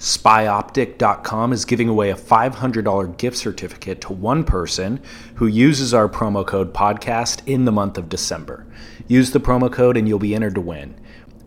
SpyOptic.com is giving away a $500 gift certificate to one person who uses our promo code podcast in the month of December. Use the promo code and you'll be entered to win.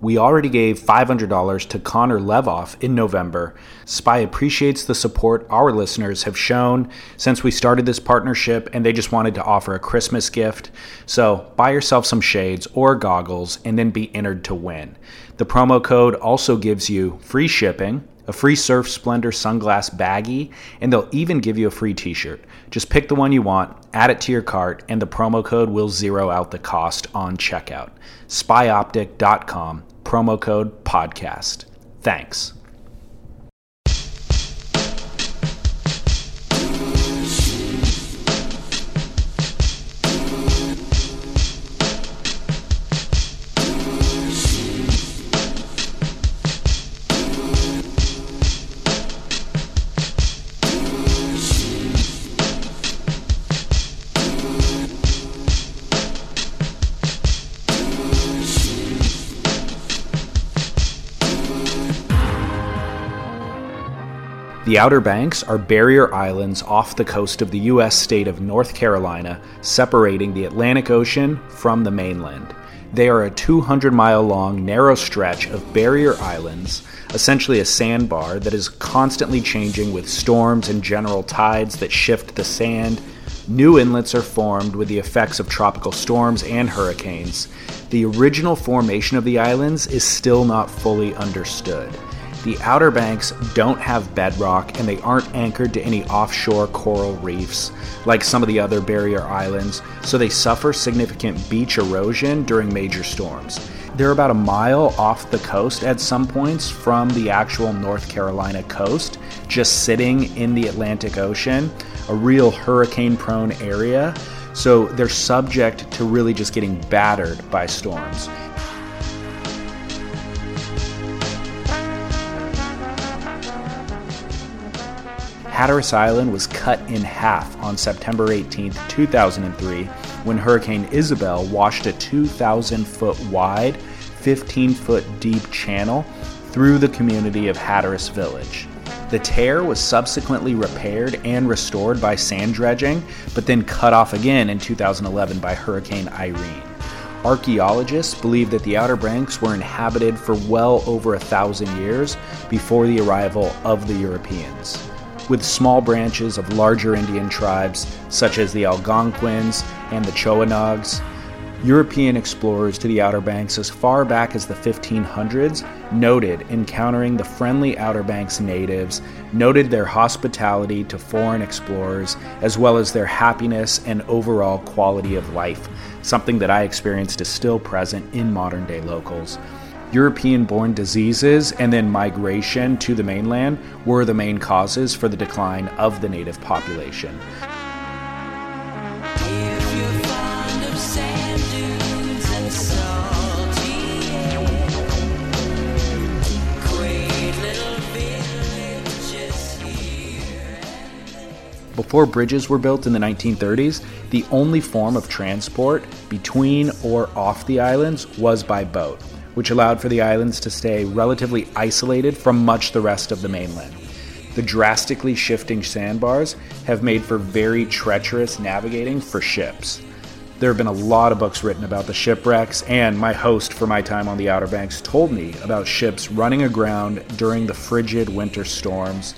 We already gave $500 to Connor Levoff in November. Spy appreciates the support our listeners have shown since we started this partnership, and they just wanted to offer a Christmas gift. So buy yourself some shades or goggles and then be entered to win. The promo code also gives you free shipping a free Surf Splendor sunglass baggie, and they'll even give you a free t shirt. Just pick the one you want, add it to your cart, and the promo code will zero out the cost on checkout. SpyOptic.com, promo code podcast. Thanks. The Outer Banks are barrier islands off the coast of the U.S. state of North Carolina, separating the Atlantic Ocean from the mainland. They are a 200 mile long, narrow stretch of barrier islands, essentially a sandbar that is constantly changing with storms and general tides that shift the sand. New inlets are formed with the effects of tropical storms and hurricanes. The original formation of the islands is still not fully understood. The Outer Banks don't have bedrock and they aren't anchored to any offshore coral reefs like some of the other barrier islands, so they suffer significant beach erosion during major storms. They're about a mile off the coast at some points from the actual North Carolina coast, just sitting in the Atlantic Ocean, a real hurricane prone area. So they're subject to really just getting battered by storms. Hatteras Island was cut in half on September 18, 2003, when Hurricane Isabel washed a 2,000 foot wide, 15 foot deep channel through the community of Hatteras Village. The tear was subsequently repaired and restored by sand dredging, but then cut off again in 2011 by Hurricane Irene. Archaeologists believe that the Outer Banks were inhabited for well over a thousand years before the arrival of the Europeans with small branches of larger Indian tribes such as the Algonquins and the Chowanogs. European explorers to the Outer Banks as far back as the 1500s noted encountering the friendly Outer Banks natives, noted their hospitality to foreign explorers, as well as their happiness and overall quality of life, something that I experienced is still present in modern day locals. European born diseases and then migration to the mainland were the main causes for the decline of the native population. Before bridges were built in the 1930s, the only form of transport between or off the islands was by boat which allowed for the islands to stay relatively isolated from much the rest of the mainland. The drastically shifting sandbars have made for very treacherous navigating for ships. There have been a lot of books written about the shipwrecks, and my host for my time on the Outer Banks told me about ships running aground during the frigid winter storms.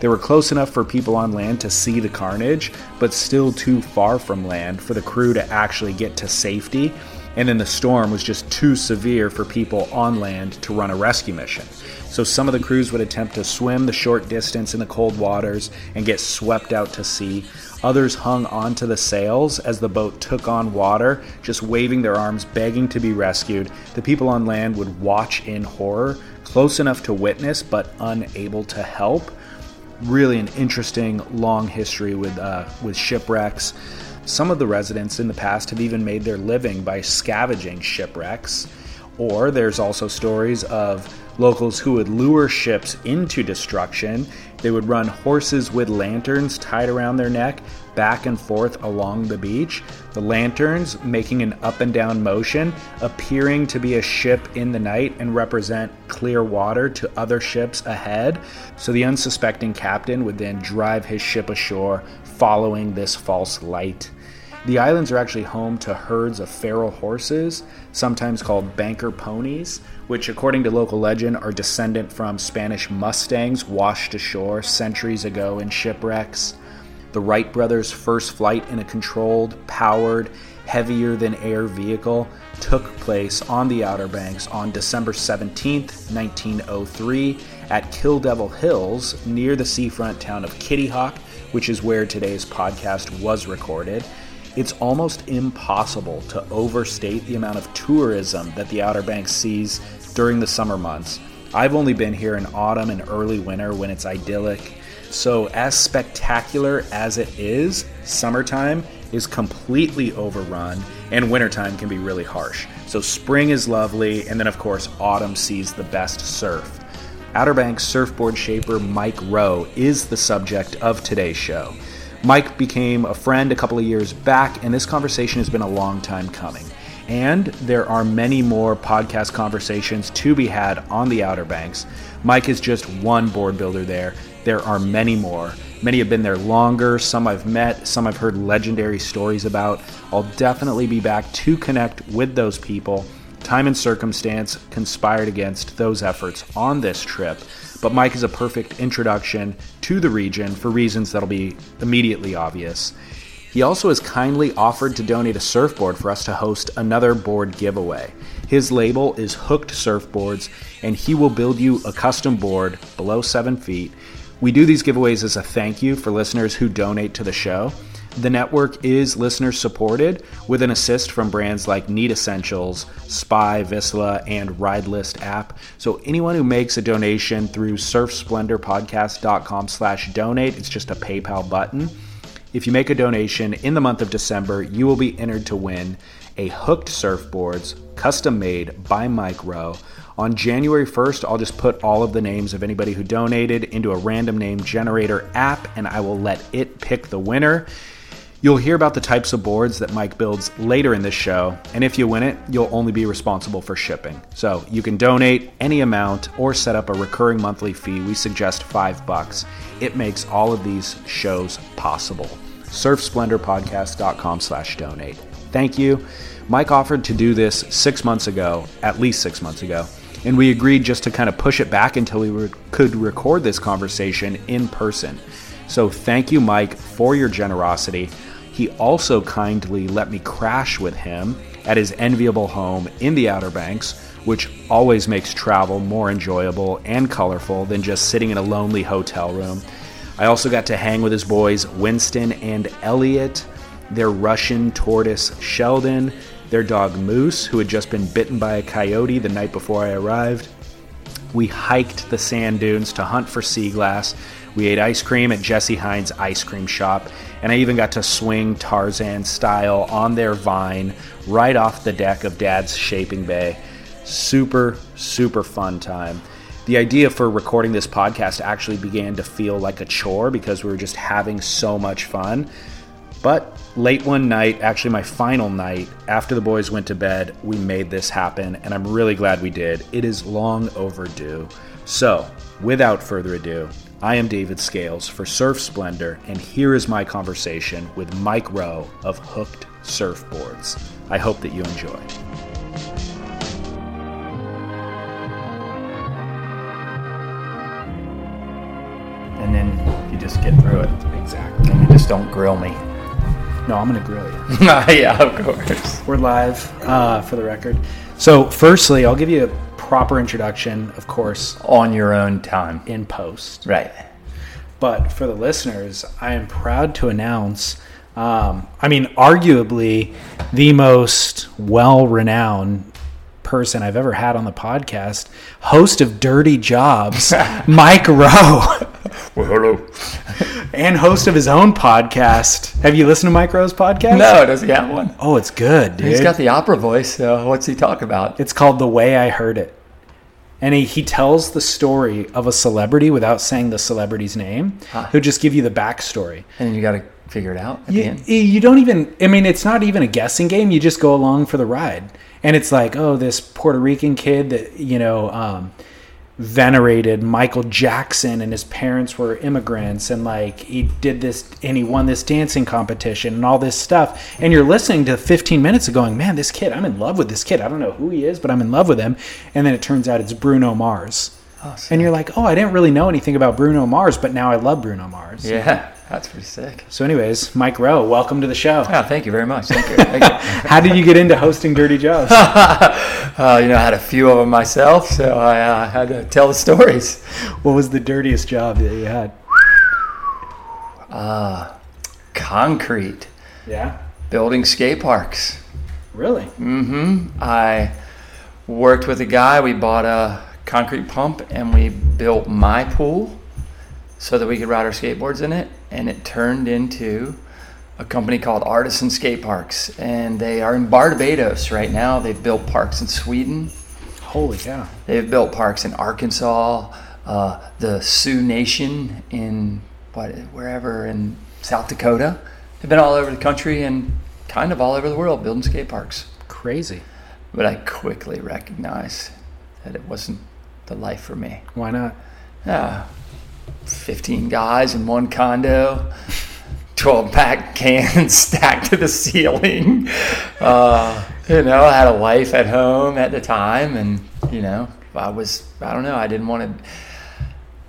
They were close enough for people on land to see the carnage, but still too far from land for the crew to actually get to safety and then the storm was just too severe for people on land to run a rescue mission. So some of the crews would attempt to swim the short distance in the cold waters and get swept out to sea. Others hung onto the sails as the boat took on water, just waving their arms, begging to be rescued. The people on land would watch in horror, close enough to witness but unable to help. Really, an interesting long history with uh, with shipwrecks. Some of the residents in the past have even made their living by scavenging shipwrecks. Or there's also stories of locals who would lure ships into destruction. They would run horses with lanterns tied around their neck back and forth along the beach, the lanterns making an up and down motion, appearing to be a ship in the night and represent clear water to other ships ahead. So the unsuspecting captain would then drive his ship ashore following this false light. The islands are actually home to herds of feral horses, sometimes called banker ponies, which, according to local legend, are descendant from Spanish mustangs washed ashore centuries ago in shipwrecks. The Wright brothers' first flight in a controlled, powered, heavier than air vehicle took place on the Outer Banks on December 17, 1903, at Kill Devil Hills near the seafront town of Kitty Hawk, which is where today's podcast was recorded. It's almost impossible to overstate the amount of tourism that the Outer Banks sees during the summer months. I've only been here in autumn and early winter when it's idyllic. So, as spectacular as it is, summertime is completely overrun and wintertime can be really harsh. So, spring is lovely, and then, of course, autumn sees the best surf. Outer Banks surfboard shaper Mike Rowe is the subject of today's show. Mike became a friend a couple of years back, and this conversation has been a long time coming. And there are many more podcast conversations to be had on the Outer Banks. Mike is just one board builder there. There are many more. Many have been there longer, some I've met, some I've heard legendary stories about. I'll definitely be back to connect with those people. Time and circumstance conspired against those efforts on this trip, but Mike is a perfect introduction to the region for reasons that'll be immediately obvious. He also has kindly offered to donate a surfboard for us to host another board giveaway. His label is Hooked Surfboards, and he will build you a custom board below 7 feet. We do these giveaways as a thank you for listeners who donate to the show. The network is listener supported with an assist from brands like Need Essentials, Spy, Vissla, and Ridelist app. So anyone who makes a donation through surfsplendorpodcast.com slash donate, it's just a PayPal button. If you make a donation in the month of December, you will be entered to win a Hooked Surfboards custom made by Mike Rowe. On January 1st, I'll just put all of the names of anybody who donated into a random name generator app and I will let it pick the winner. You'll hear about the types of boards that Mike builds later in this show, and if you win it, you'll only be responsible for shipping. So you can donate any amount or set up a recurring monthly fee. We suggest five bucks. It makes all of these shows possible. SurfSplendorPodcast.com slash donate. Thank you. Mike offered to do this six months ago, at least six months ago, and we agreed just to kind of push it back until we re- could record this conversation in person. So thank you, Mike, for your generosity. He also kindly let me crash with him at his enviable home in the Outer Banks, which always makes travel more enjoyable and colorful than just sitting in a lonely hotel room. I also got to hang with his boys, Winston and Elliot, their Russian tortoise, Sheldon, their dog, Moose, who had just been bitten by a coyote the night before I arrived. We hiked the sand dunes to hunt for sea glass. We ate ice cream at Jesse Hines Ice Cream Shop, and I even got to swing Tarzan style on their vine right off the deck of Dad's Shaping Bay. Super, super fun time. The idea for recording this podcast actually began to feel like a chore because we were just having so much fun. But late one night, actually my final night, after the boys went to bed, we made this happen, and I'm really glad we did. It is long overdue. So, without further ado, I am David Scales for Surf Splendor, and here is my conversation with Mike Rowe of Hooked Surfboards. I hope that you enjoy. and then you just get through it. Exactly. And you just don't grill me. No, I'm going to grill you. yeah, of course. We're live uh, for the record. So, firstly, I'll give you a proper introduction, of course, On your own time. in post. Right. But for the listeners, I am proud to announce, um, I mean, arguably the most well renowned person I've ever had on the podcast, host of Dirty Jobs, Mike Rowe, Well, hello. and host of his own podcast. Have you listened to Mike Rowe's podcast? No, does he have one? Oh, it's good, dude. He's got the opera voice, so what's he talk about? It's called The Way I Heard It. And he, he tells the story of a celebrity without saying the celebrity's name. Huh. He'll just give you the backstory. And you got to figure it out at the You, end. you don't even. I mean, it's not even a guessing game. You just go along for the ride, and it's like, oh, this Puerto Rican kid that you know um, venerated Michael Jackson, and his parents were immigrants, and like he did this, and he won this dancing competition, and all this stuff. And you're listening to 15 minutes of going, man, this kid, I'm in love with this kid. I don't know who he is, but I'm in love with him. And then it turns out it's Bruno Mars. Oh. And you're like, oh, I didn't really know anything about Bruno Mars, but now I love Bruno Mars. Yeah, that's pretty sick. So, anyways, Mike Rowe, welcome to the show. Oh, thank you very much. Thank you. Thank you. How did you get into hosting Dirty Jobs? uh, you know, I had a few of them myself, so I uh, had to tell the stories. what was the dirtiest job that you had? Concrete, Yeah, building skate parks. really? Mm-hmm. I worked with a guy. We bought a concrete pump and we built my pool so that we could ride our skateboards in it. And it turned into a company called Artisan Skate Parks. And they are in Barbados right now. They've built parks in Sweden. Holy cow! They've built parks in Arkansas, uh, the Sioux Nation in what, wherever in South Dakota. They've been all over the country and kind of all over the world building skate parks. Crazy. But I quickly recognized that it wasn't the life for me. Why not? Uh, 15 guys in one condo, 12 pack cans stacked to the ceiling. Uh, you know, I had a wife at home at the time, and, you know, I was, I don't know, I didn't want to,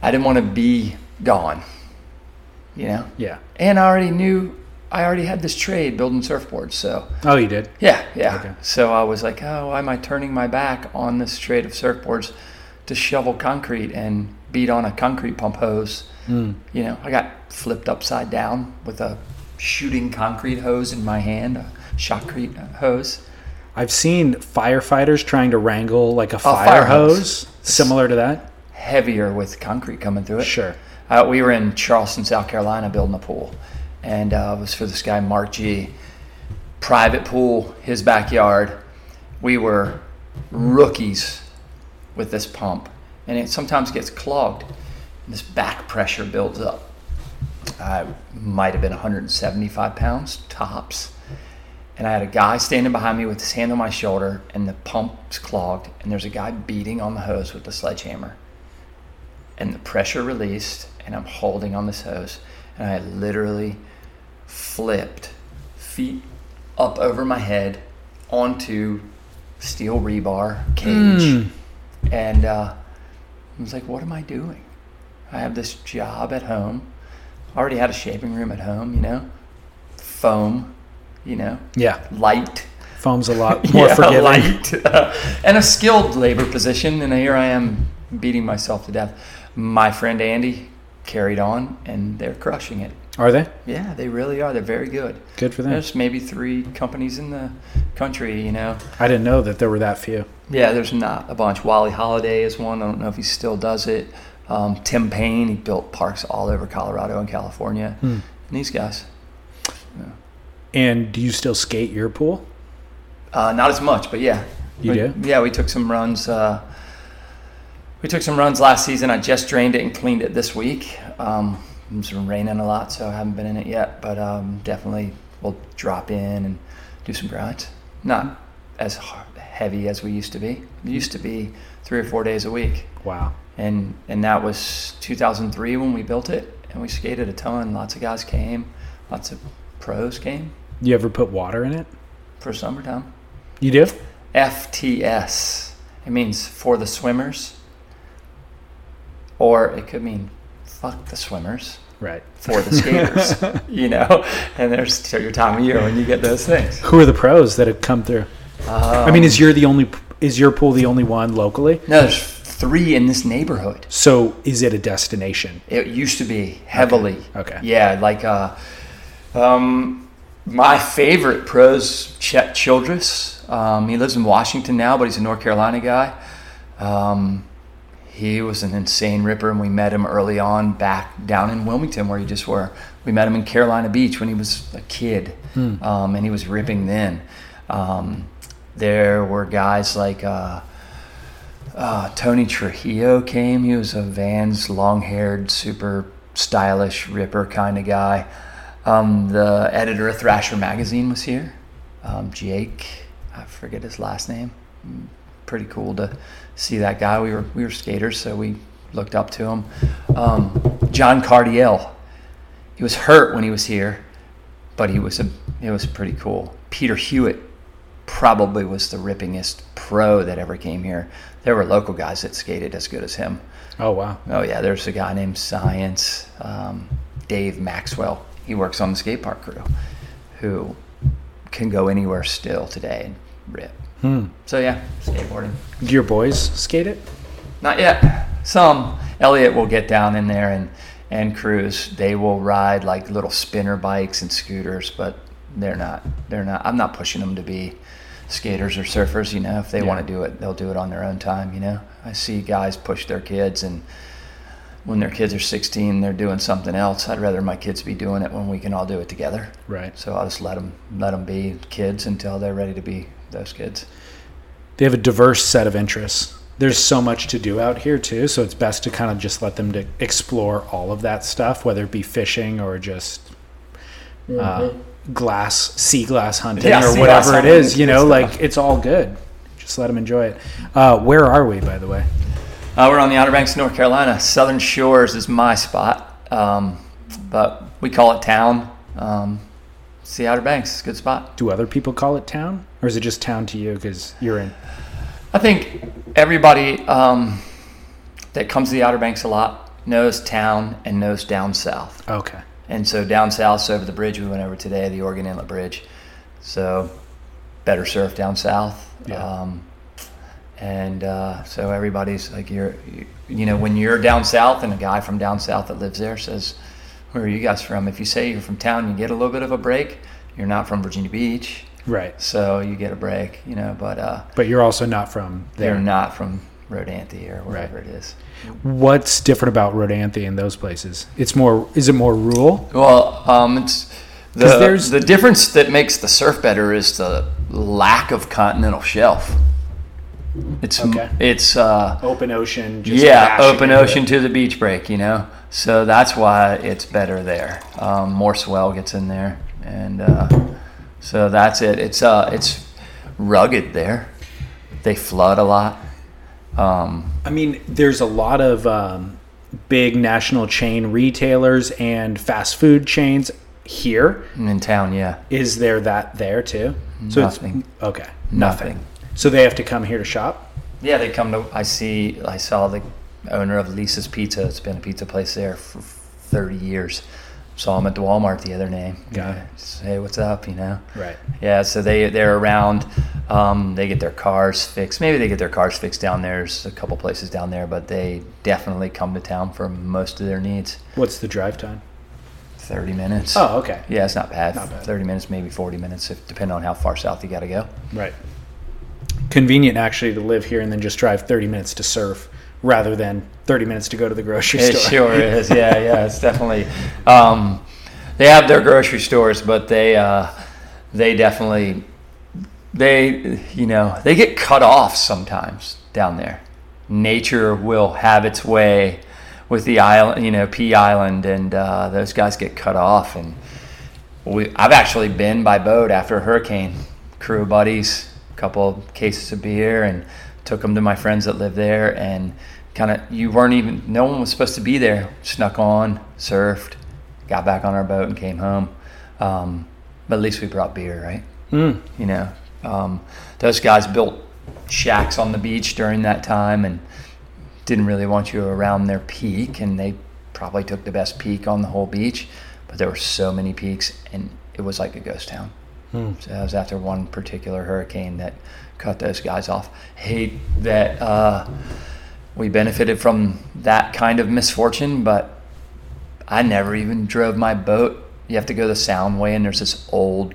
I didn't want to be gone, you know? Yeah. And I already knew, I already had this trade building surfboards, so. Oh, you did. Yeah, yeah. Okay. So I was like, oh, why am I turning my back on this trade of surfboards to shovel concrete and beat on a concrete pump hose? Mm. You know, I got flipped upside down with a shooting concrete hose in my hand, a shotcrete hose. I've seen firefighters trying to wrangle like a fire, fire hose, hose. similar to that. Heavier with concrete coming through it. Sure. Uh, we were in Charleston, South Carolina, building a pool, and uh, it was for this guy Mark G. Private pool, his backyard. We were rookies with this pump, and it sometimes gets clogged. And this back pressure builds up. I might have been 175 pounds tops, and I had a guy standing behind me with his hand on my shoulder, and the pump's clogged, and there's a guy beating on the hose with a sledgehammer and the pressure released and I'm holding on this hose and I literally flipped feet up over my head onto steel rebar cage and uh, I was like what am I doing I have this job at home I already had a shaving room at home you know foam you know Yeah. light Foam's a lot more yeah, forgiving. light, and a skilled labor position. And here I am beating myself to death. My friend Andy carried on, and they're crushing it. Are they? Yeah, they really are. They're very good. Good for them. There's maybe three companies in the country, you know. I didn't know that there were that few. Yeah, there's not a bunch. Wally Hollyday is one. I don't know if he still does it. Um, Tim Payne, he built parks all over Colorado and California. Hmm. And these guys, And do you still skate your pool? Uh, not as much, but yeah. You We- do? Yeah, we took some runs. Uh, we took some runs last season. I just drained it and cleaned it this week. Um, it's been raining a lot, so I haven't been in it yet. But um, definitely, we'll drop in and do some grinds. Not as heavy as we used to be. It used to be three or four days a week, Wow. and and that was 2003 when we built it. And we skated a ton. Lots of guys came. Lots of pros came You ever put water in it? for summertime. You do? FTS. It means for the swimmers. Or it could mean fuck the swimmers Right. for the skaters. you know? And there's your time of year when you get those things. Who are the pros that have come through? I mean, is your the only is your pool the only one locally? No, there's three in this neighborhood. So is it a destination? It used to be heavily. Okay. Yeah, like uh, um, my favorite pro's Chet Childress. Um, he lives in Washington now, but he's a North Carolina guy. Um, he was an insane ripper, and we met him early on back down in Wilmington, where he just were. We met him in Carolina Beach when he was a kid, um, and he was ripping then. Um, there were guys like. Uh, uh, Tony Trujillo came. He was a Vans long haired, super stylish ripper kind of guy. Um, the editor of Thrasher magazine was here. Um, Jake, I forget his last name. Mm, Pretty cool to see that guy. We were we were skaters, so we looked up to him. Um, John Cardiel, he was hurt when he was here, but he was a it was pretty cool. Peter Hewitt probably was the rippingest pro that ever came here. There were local guys that skated as good as him. Oh wow. Oh yeah, there's a guy named Science, um, Dave Maxwell. He works on the skate park crew, who can go anywhere still today and rip. Hmm. So yeah, skateboarding. Do your boys skate it? Not yet. Some Elliot will get down in there and and cruise. They will ride like little spinner bikes and scooters, but they're not. They're not. I'm not pushing them to be skaters or surfers. You know, if they Yeah. want to do it, they'll do it on their own time. You know, I see guys push their kids and. When their kids are 16, they're doing something else. I'd rather my kids be doing it when we can all do it together. Right. So I'll just let them let them be kids until they're ready to be those kids. They have a diverse set of interests. There's so much to do out here too, so it's best to kind of just let them to explore all of that stuff, whether it be fishing or just uh, glass, sea glass hunting, Yeah, or whatever it is. You know, like stuff. it's all good. Just let them enjoy it. Uh, where are we, by the way? Uh, we're on the Outer Banks, of North Carolina. Southern Shores is my spot, um, but we call it town. Um, it's the Outer Banks. It's a good spot. Do other people call it town, or is it just town to you because you're in? I think everybody um, that comes to the Outer Banks a lot knows town and knows down south. Okay. And so down south, so over the bridge we went over today, the Oregon Inlet Bridge. So better surf down south. Yeah. Um, and uh, so everybody's like, you're, you, you know, when you're down south and a guy from down south that lives there says, where are you guys from? If you say you're from town, you get a little bit of a break. You're not from Virginia Beach, Right. so you get a break, you know, but uh, But you're also not from there. they're not from Rodanthe or wherever it is. What's different about Rodanthe and those places? It's more. Is it more rural? Well, um, it's 'Cause the there's- the difference that makes the surf better is the lack of continental shelf. It's Okay. it's uh, Open ocean. Just yeah, open into ocean it. to the beach break, you know. So that's why it's better there. Um, more swell gets in there, and uh, so that's it. It's uh, it's rugged there. They flood a lot. Um, I mean, there's a lot of um, big national chain retailers and fast food chains here. in town, yeah, Is there that there too? So Nothing. It's, okay. nothing. So they have to come here to shop. Yeah, they come to. I see. I saw the owner of Lisa's Pizza. It's been a pizza place there for 30 years. Saw him at the Walmart the other day. Got it. Just, hey, what's up? You know. Right. Yeah, so they they're around. Um, they get their cars fixed. Maybe they get their cars fixed down there. There's a couple places down there, but they definitely come to town for most of their needs. What's the drive time? 30 minutes. Oh, okay. Yeah, it's not bad. Not bad. 30 minutes, maybe 40 minutes, if, depending on how far south you got to go. Right. Convenient actually to live here and then just drive 30 minutes to surf rather than 30 minutes to go to the grocery It store. It sure is. Yeah, yeah. It's definitely. Um, they have their grocery stores, but they uh, they definitely they you know they get cut off sometimes down there. Nature will have its way with the island, you know, Pea Island, and uh, those guys get cut off. And we, I've actually been by boat after a hurricane. Crew of buddies, a couple of cases of beer, and took them to my friends that live there. And kind of, you weren't even, no one was supposed to be there. Snuck on, surfed, got back on our boat, and came home. Um, but at least we brought beer, right? Mm. You know, um, those guys built shacks on the beach during that time and didn't really want you around their peak. And they probably took the best peak on the whole beach, but there were so many peaks, and it was like a ghost town. Hmm. So that was after one particular hurricane that cut those guys off. Hate that uh, we benefited from that kind of misfortune, but I never even drove my boat. You have to go the Soundway, and there's this old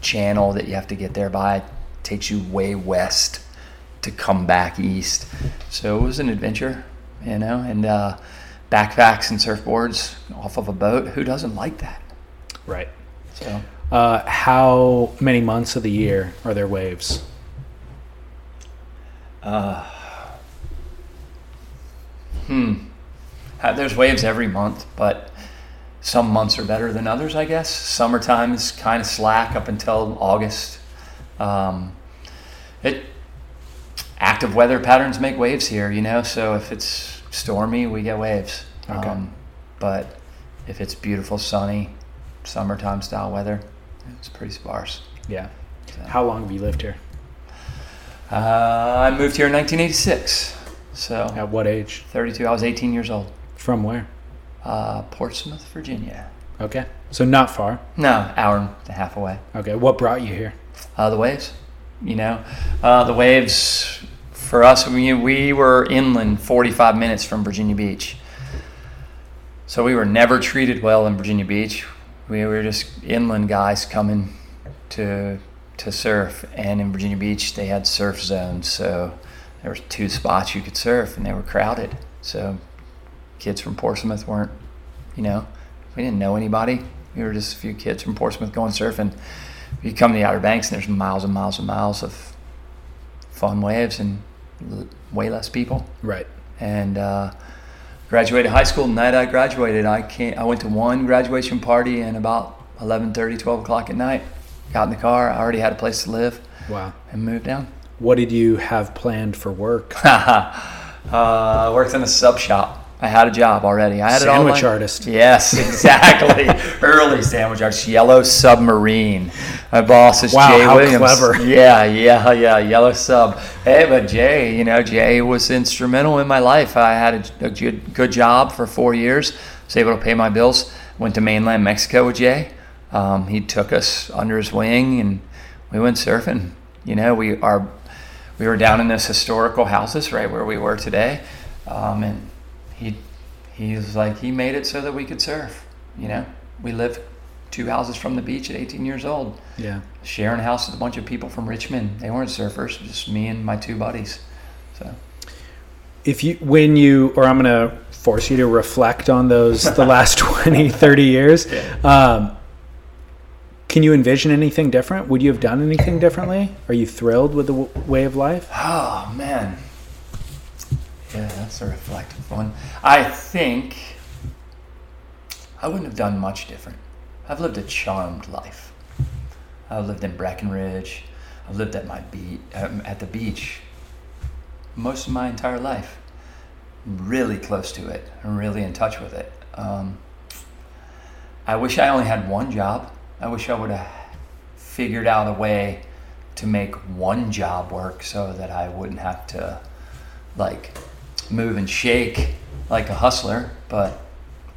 channel that you have to get there by. It takes you way west to come back east. So it was an adventure, you know, and uh, backpacks and surfboards off of a boat. Who doesn't like that? Right. So Uh, how many months of the year are there waves? Uh, hmm. There's waves every month, but some months are better than others, I guess. Summertime is kind of slack up until August. Um, it active weather patterns make waves here, you know. So if it's stormy, we get waves. Okay. Um, but if it's beautiful, sunny, summertime style weather, it's pretty sparse. Yeah. So- How long have you lived here? Uh, I moved here in 1986, so At what age? 32. I was 18 years old. From where? Uh, Portsmouth, Virginia. Okay. So not far. No, hour and a half away. Okay. What brought you here? Uh, the waves, you know, uh, the waves for us. We we were inland, 45 minutes from Virginia Beach, so we were never treated well in Virginia Beach. We were just inland guys coming to to surf, and in Virginia Beach they had surf zones, so there were two spots you could surf, and they were crowded. So kids from Portsmouth weren't, you know, we didn't know anybody. We were just a few kids from Portsmouth going surfing you come to the Outer Banks and there's miles and miles and miles of fun waves and way less people. Right. And uh, graduated high school. The night I graduated, I came, I went to one graduation party and about 11:30, 12 o'clock at night, got in the car. I already had a place to live Wow. and moved down. What did you have planned for work? uh, I worked in a sub shop. I had a job already. I had it all. Sandwich lined- artist. Yes, exactly. Early sandwich artist. Yellow Submarine. My boss is Wow, Jay how Williams. clever. Yeah, yeah, yeah. Yellow Sub. Hey, but Jay, you know, Jay was instrumental in my life. I had a, a good, good job for four years. Was able to pay my bills. Went to mainland Mexico with Jay. Um, he took us under his wing, and we went surfing. You know, we are we were down in this historical houses right where we were today, um, and he he was like he made it so that we could surf. You know, we lived two houses from the beach at 18 years old, Yeah. sharing a house with a bunch of people from Richmond. They weren't surfers, just me and my two buddies. So If you, when you, or I'm going to force you to reflect on those, the last 20, 30 years. Um, can you envision anything different? Would you have done anything differently? Are you thrilled with the w- way of life? Oh man. Yeah, that's a reflective one. I think I wouldn't have done much different. I've lived a charmed life. I've lived in Breckenridge. I've lived at my beach, um, at the beach, most of my entire life. Really close to it. Really in touch with it. Um, I wish I only had one job. I wish I would have figured out a way to make one job work so that I wouldn't have to like move and shake like a hustler, but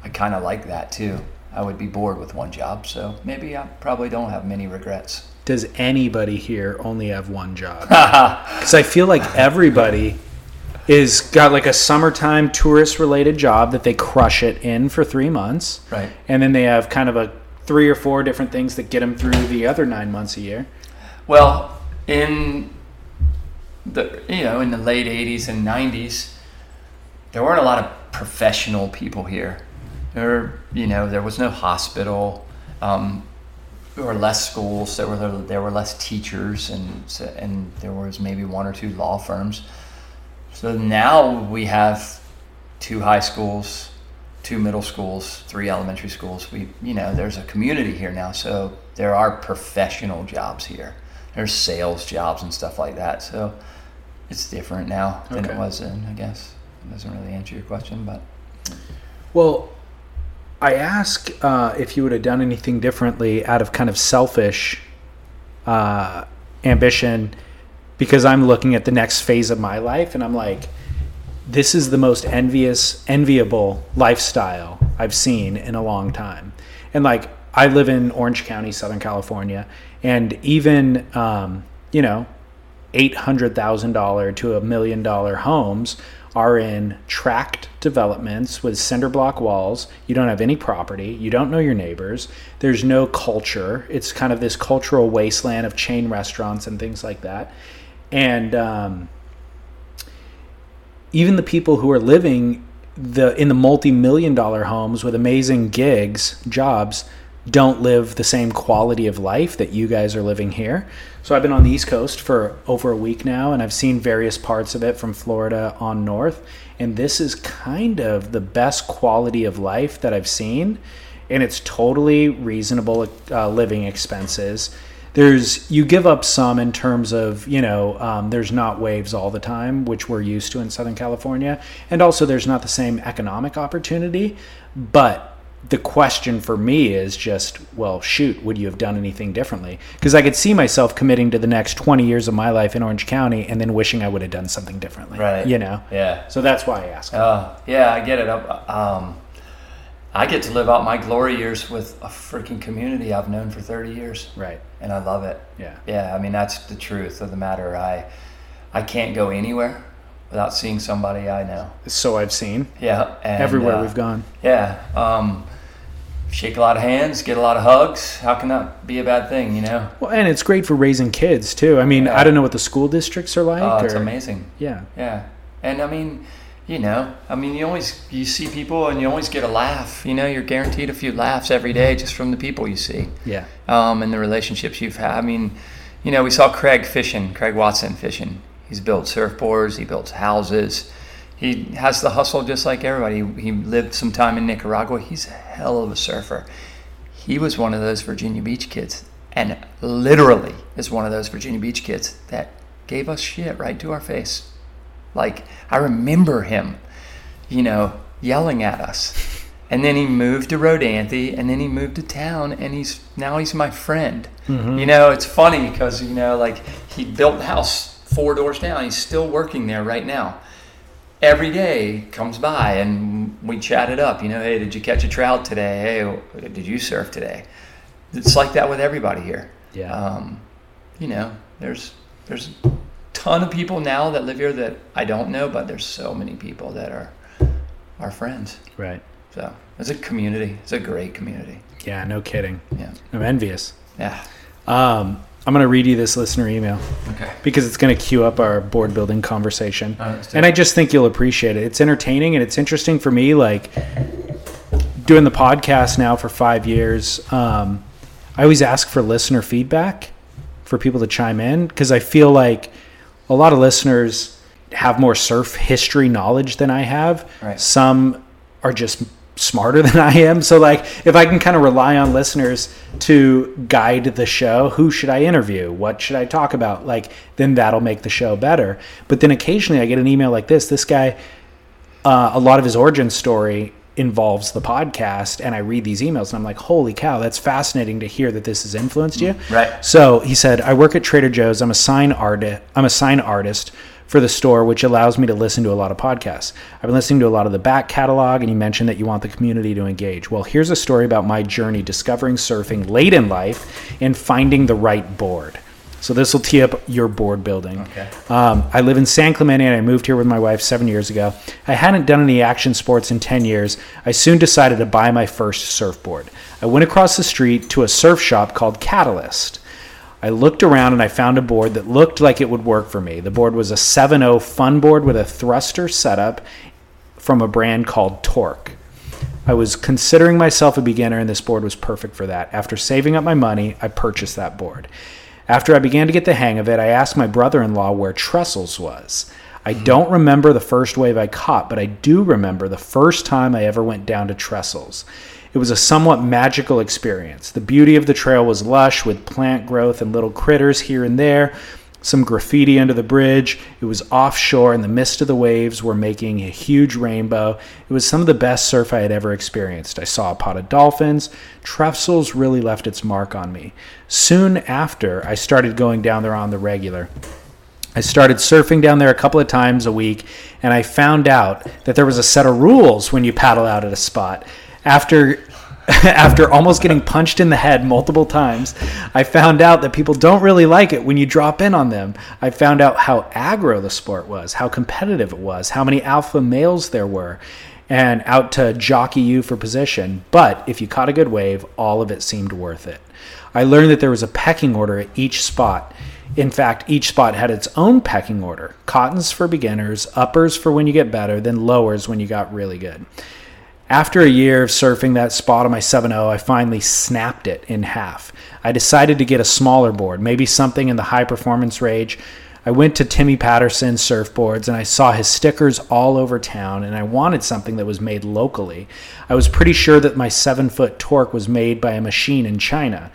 I kind of like that too. I would be bored with one job, so maybe I probably don't have many regrets. Does anybody here only have one job? Because I feel like everybody is got like a summertime tourist related job that they crush it in for three months. Right. And then they have kind of a three or four different things that get them through the other nine months a year. Well, in the you know in the late '80s and '90s, there weren't a lot of professional people here. There, you know, there was no hospital. Um, there were less schools. There were there were less teachers, and and there was maybe one or two law firms. So now we have two high schools, two middle schools, three elementary schools. We, you know, there's a community here now, so there are professional jobs here. There's sales jobs and stuff like that. So it's different now than Okay. it was then. I guess it doesn't really answer your question, but Well, I ask uh, if you would have done anything differently out of kind of selfish uh, ambition because I'm looking at the next phase of my life and I'm like, this is the most envious, enviable lifestyle I've seen in a long time. And like, I live in Orange County, Southern California, and even, um, you know, $800,000 to a million dollar homes are in tract developments with cinder block walls. You don't have any property. You don't know your neighbors. There's no culture. It's kind of this cultural wasteland of chain restaurants and things like that. And um, even the people who are living the in the multi-million dollar homes with amazing gigs, jobs, don't live the same quality of life that you guys are living here. So I've been on the East Coast for over a week now and I've seen various parts of it from Florida on north and this is kind of the best quality of life that I've seen and it's totally reasonable uh, living expenses. There's you give up some in terms of you know um, there's not waves all the time, which we're used to in Southern California, and also there's not the same economic opportunity. But the question for me is just, well, shoot, would you have done anything differently? Because I could see myself committing to the next 20 years of my life in Orange County and then wishing I would have done something differently. Right. You know? Yeah. So that's why I ask. Uh, yeah, I get it. Um, I get to live out my glory years with a freaking community I've known for 30 years. right. And I love it. Yeah. Yeah, I mean that's the truth of the matter. I I can't go anywhere without seeing somebody I know. So I've seen Yeah, and, everywhere uh, we've gone. Yeah, um, shake a lot of hands, get a lot of hugs. How can that be a bad thing? You know? Well, and it's great for raising kids too. I mean, Yeah. I don't know what the school districts are like. Oh, it's or- amazing. Yeah. Yeah, and I mean, you know, I mean, you always you see people and you always get a laugh. You know, you're guaranteed a few laughs every day just from the people you see. Yeah. um, and the relationships you've had. I mean, you know, we saw Craig fishing, Craig Watson fishing. He's built surfboards, he built houses. He has the hustle just like everybody. He lived some time in Nicaragua. He's a hell of a surfer. He was one of those Virginia Beach kids, and literally is one of those Virginia Beach kids that gave us shit right to our face. Like, I remember him, you know, yelling at us. And then he moved to Rodanthe, and then he moved to town, and he's now he's my friend. You know, it's funny because you know, like he built the house four doors down. He's still working there right now. Every day comes by, and we chat it up. You know, hey, did you catch a trout today? Hey, did you surf today? It's like that with everybody here. Yeah. Um, you know, there's there's ton of people now that live here that I don't know, but there's so many people that are our friends. Right. So it's a community. It's a great community. Yeah. No kidding. Yeah. I'm envious. Yeah. Um, I'm going to read you this listener email Okay. because it's going to cue up our board building conversation. Right, and. I just think you'll appreciate it. It's entertaining and it's interesting for me. Like doing the podcast now for five years, um, I always ask for listener feedback for people to chime in because I feel like a lot of listeners have more surf history knowledge than I have. Right. Some are just smarter than I am. So like if I can kind of rely on listeners to guide the show, who should I interview? What should I talk about? Like then that'll make the show better. But then occasionally I get an email like this. This guy uh, a lot of his origin story involves the podcast and I read these emails and I'm like, holy cow, that's fascinating to hear that this has influenced you. Mm-hmm. Right. So he said, I work at Trader Joe's. I'm a sign artist. I'm a sign artist for the store, which allows me to listen to a lot of podcasts. I've been listening to a lot of the back catalog, and you mentioned that you want the community to engage. Well, here's a story about my journey discovering surfing late in life and finding the right board. So this will tee up your board building. Okay. Um, I live in San Clemente and I moved here with my wife seven years ago. I hadn't done any action sports in 10 years. I soon decided to buy my first surfboard. I went across the street to a surf shop called Catalyst. I looked around and I found a board that looked like it would work for me. The board was a 7.0 fun board with a thruster setup from a brand called Torq. I was considering myself a beginner, and this board was perfect for that. After saving up my money, I purchased that board. After I began to get the hang of it, I asked my brother in law where Trestles was. I don't remember the first wave I caught, but I do remember the first time I ever went down to Trestles. It was a somewhat magical experience. The beauty of the trail was lush with plant growth and little critters here and there, some graffiti under the bridge. It was offshore, and the mist of the waves were making a huge rainbow. It was some of the best surf I had ever experienced. I saw a pot of dolphins. Trestles really left its mark on me. Soon after, I started going down there on the regular. I started surfing down there a couple of times a week, and I found out that there was a set of rules when you paddle out at a spot. After after almost getting punched in the head multiple times, I found out that people don't really like it when you drop in on them. I found out how aggro the sport was, how competitive it was, how many alpha males there were, and out to jockey you for position. But if you caught a good wave, all of it seemed worth it. I learned that there was a pecking order at each spot. In fact, each spot had its own pecking order cottons for beginners, uppers for when you get better, then lowers when you got really good. After a year of surfing that spot on my 7.0, I finally snapped it in half. I decided to get a smaller board, maybe something in the high performance range, I went to Timmy Patterson Surfboards and I saw his stickers all over town, and I wanted something that was made locally. I was pretty sure that my seven foot Torq was made by a machine in China.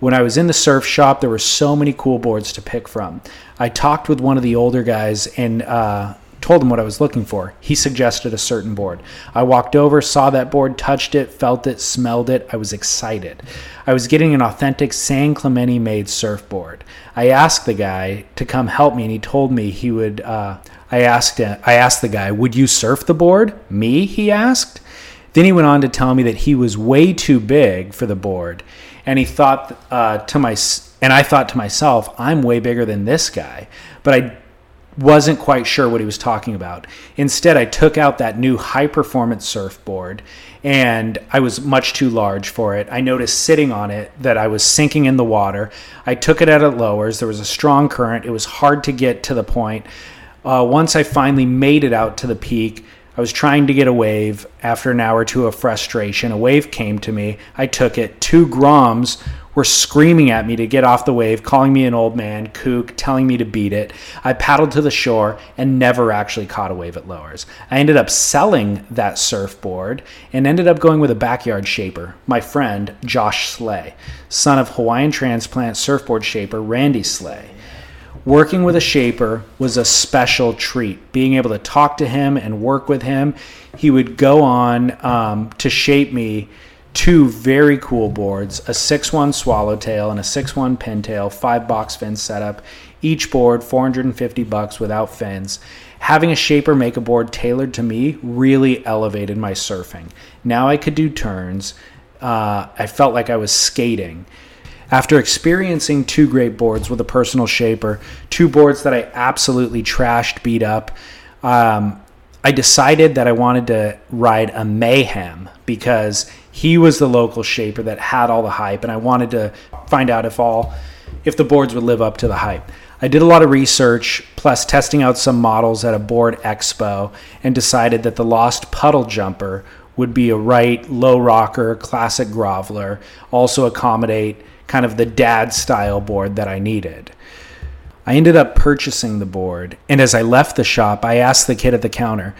When I was in the surf shop, there were so many cool boards to pick from. I talked with one of the older guys and uh, told him what I was looking for. He suggested a certain board. I walked over, saw that board, touched it, felt it, smelled it. I was excited. I was getting an authentic San Clemente made surfboard. I asked the guy to come help me, and he told me he would. Uh, I asked him, I asked the guy, "Would you surf the board?" Me? He asked. Then he went on to tell me that he was way too big for the board, and he thought uh, to my and I thought to myself, I'm way bigger than this guy, but I wasn't quite sure what he was talking about. Instead, I took out that new high performance surfboard and I was much too large for it. I noticed sitting on it that I was sinking in the water. I took it out at lowers. There was a strong current. It was hard to get to the point. Uh, once I finally made it out to the peak, I was trying to get a wave. After an hour or two of frustration, a wave came to me. I took it. Two Groms were screaming at me to get off the wave, calling me an old man, kook, telling me to beat it. I paddled to the shore and never actually caught a wave at lowers. I ended up selling that surfboard and ended up going with a backyard shaper, my friend Josh Slay, son of Hawaiian transplant surfboard shaper Randy Slay. Working with a shaper was a special treat. Being able to talk to him and work with him, he would go on um, to shape me two very cool boards a 6-1 swallowtail and a 6-1 pintail five box fin setup each board 450 bucks without fins. Having a shaper make a board tailored to me really elevated my surfing. Now i could do turns. Uh, i felt like i was skating. After experiencing two great boards with a personal shaper two boards that i absolutely trashed beat up um, I decided that I wanted to ride a Mayhem because he was the local shaper that had all the hype, and I wanted to find out if all if the boards would live up to the hype. I did a lot of research, plus testing out some models at a board expo, and decided that the Lost Puddle Jumper would be a right low rocker, classic groveler, also accommodate kind of the dad style board that I needed. I ended up purchasing the board, and as I left the shop, I asked the kid at the counter,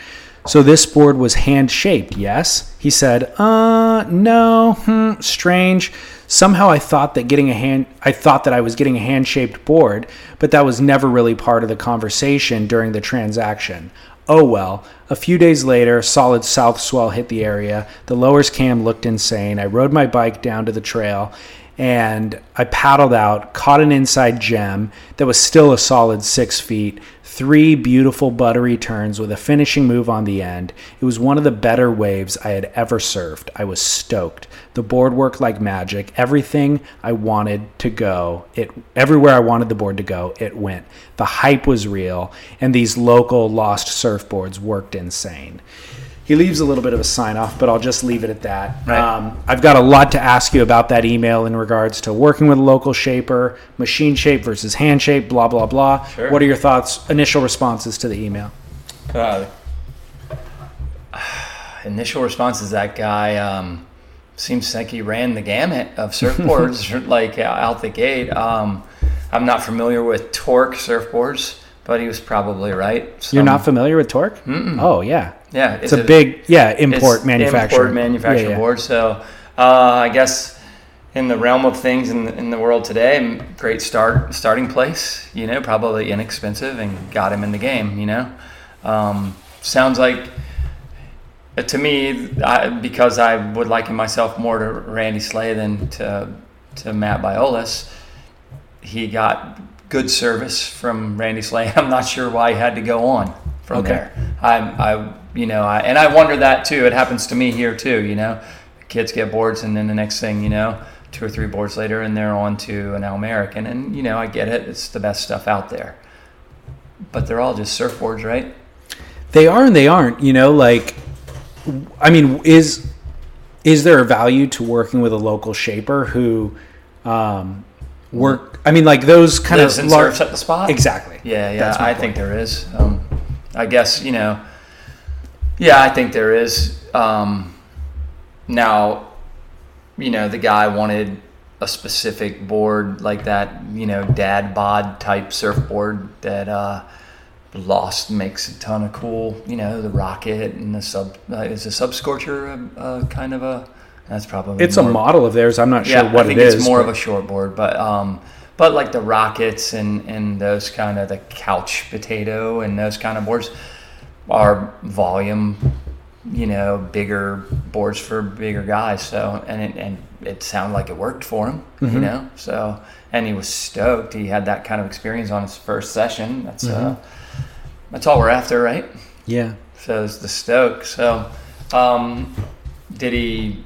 So this board was hand shaped, yes? He said, Uh, no, hmm, strange. Somehow I thought that getting a hand I thought that I was getting a hand shaped board, but that was never really part of the conversation during the transaction. Oh well. A few days later, solid south swell hit the area. The lowers cam looked insane. I rode my bike down to the trail and I paddled out, caught an inside gem that was still a solid six feet, three beautiful buttery turns with a finishing move on the end. It was one of the better waves I had ever surfed. I was stoked. The board worked like magic. Everything I wanted to go, it everywhere I wanted the board to go, it went. The hype was real, and these local lost surfboards worked insane he leaves a little bit of a sign off, but I'll just leave it at that. Right. Um, I've got a lot to ask you about that email in regards to working with a local shaper, machine shape versus hand shape, blah, blah, blah. Sure. What are your thoughts, initial responses to the email? Uh, initial responses that guy um, seems like he ran the gamut of surfboards like out the gate. Um, I'm not familiar with Torq surfboards, but he was probably right. You're not familiar with Torq? Oh, yeah. Yeah, It's a big, yeah, import it's manufacturer. Import manufactured Yeah, yeah. board. So uh, I guess in the realm of things in the, in the world today, great start starting place. You know, probably inexpensive and got him in the game. You know, um, sounds like uh, to me I, because I would liken myself more to Randy Slay than to to Matt Biolos. He got good service from Randy Slay. I'm not sure why he had to go on from Okay. there. I, I, you know, I, and I wonder that too. It happens to me here too. You know, kids get boards, and then the next thing you know, two or three boards later, and they're on to an American. And you know, I get it. It's the best stuff out there. But they're all just surfboards, right? They are and they aren't. You know, like, I mean, is is there a value to working with a local shaper who um, work? I mean, like those kind Lives of and large. at the spot. Exactly. Yeah, yeah. I think there is. Um, I guess you know. Yeah, I think there is. Um, now, you know, the guy wanted a specific board like that, you know, dad bod type surfboard that uh, Lost makes a ton of cool, you know, the rocket and the sub uh, is a sub scorcher uh, uh, kind of a that's probably It's a model of theirs. I'm not yeah, sure what it is. I think it is. it's more but- of a short board, but um, but like the rockets and and those kind of the couch potato and those kind of boards are volume, you know, bigger boards for bigger guys. So and it and it sounded like it worked for him, Mm-hmm. you know. So and he was stoked. He had that kind of experience on his first session. That's uh, Mm-hmm. that's all we're after, right? yeah. So it's the Stoke. So, um, did he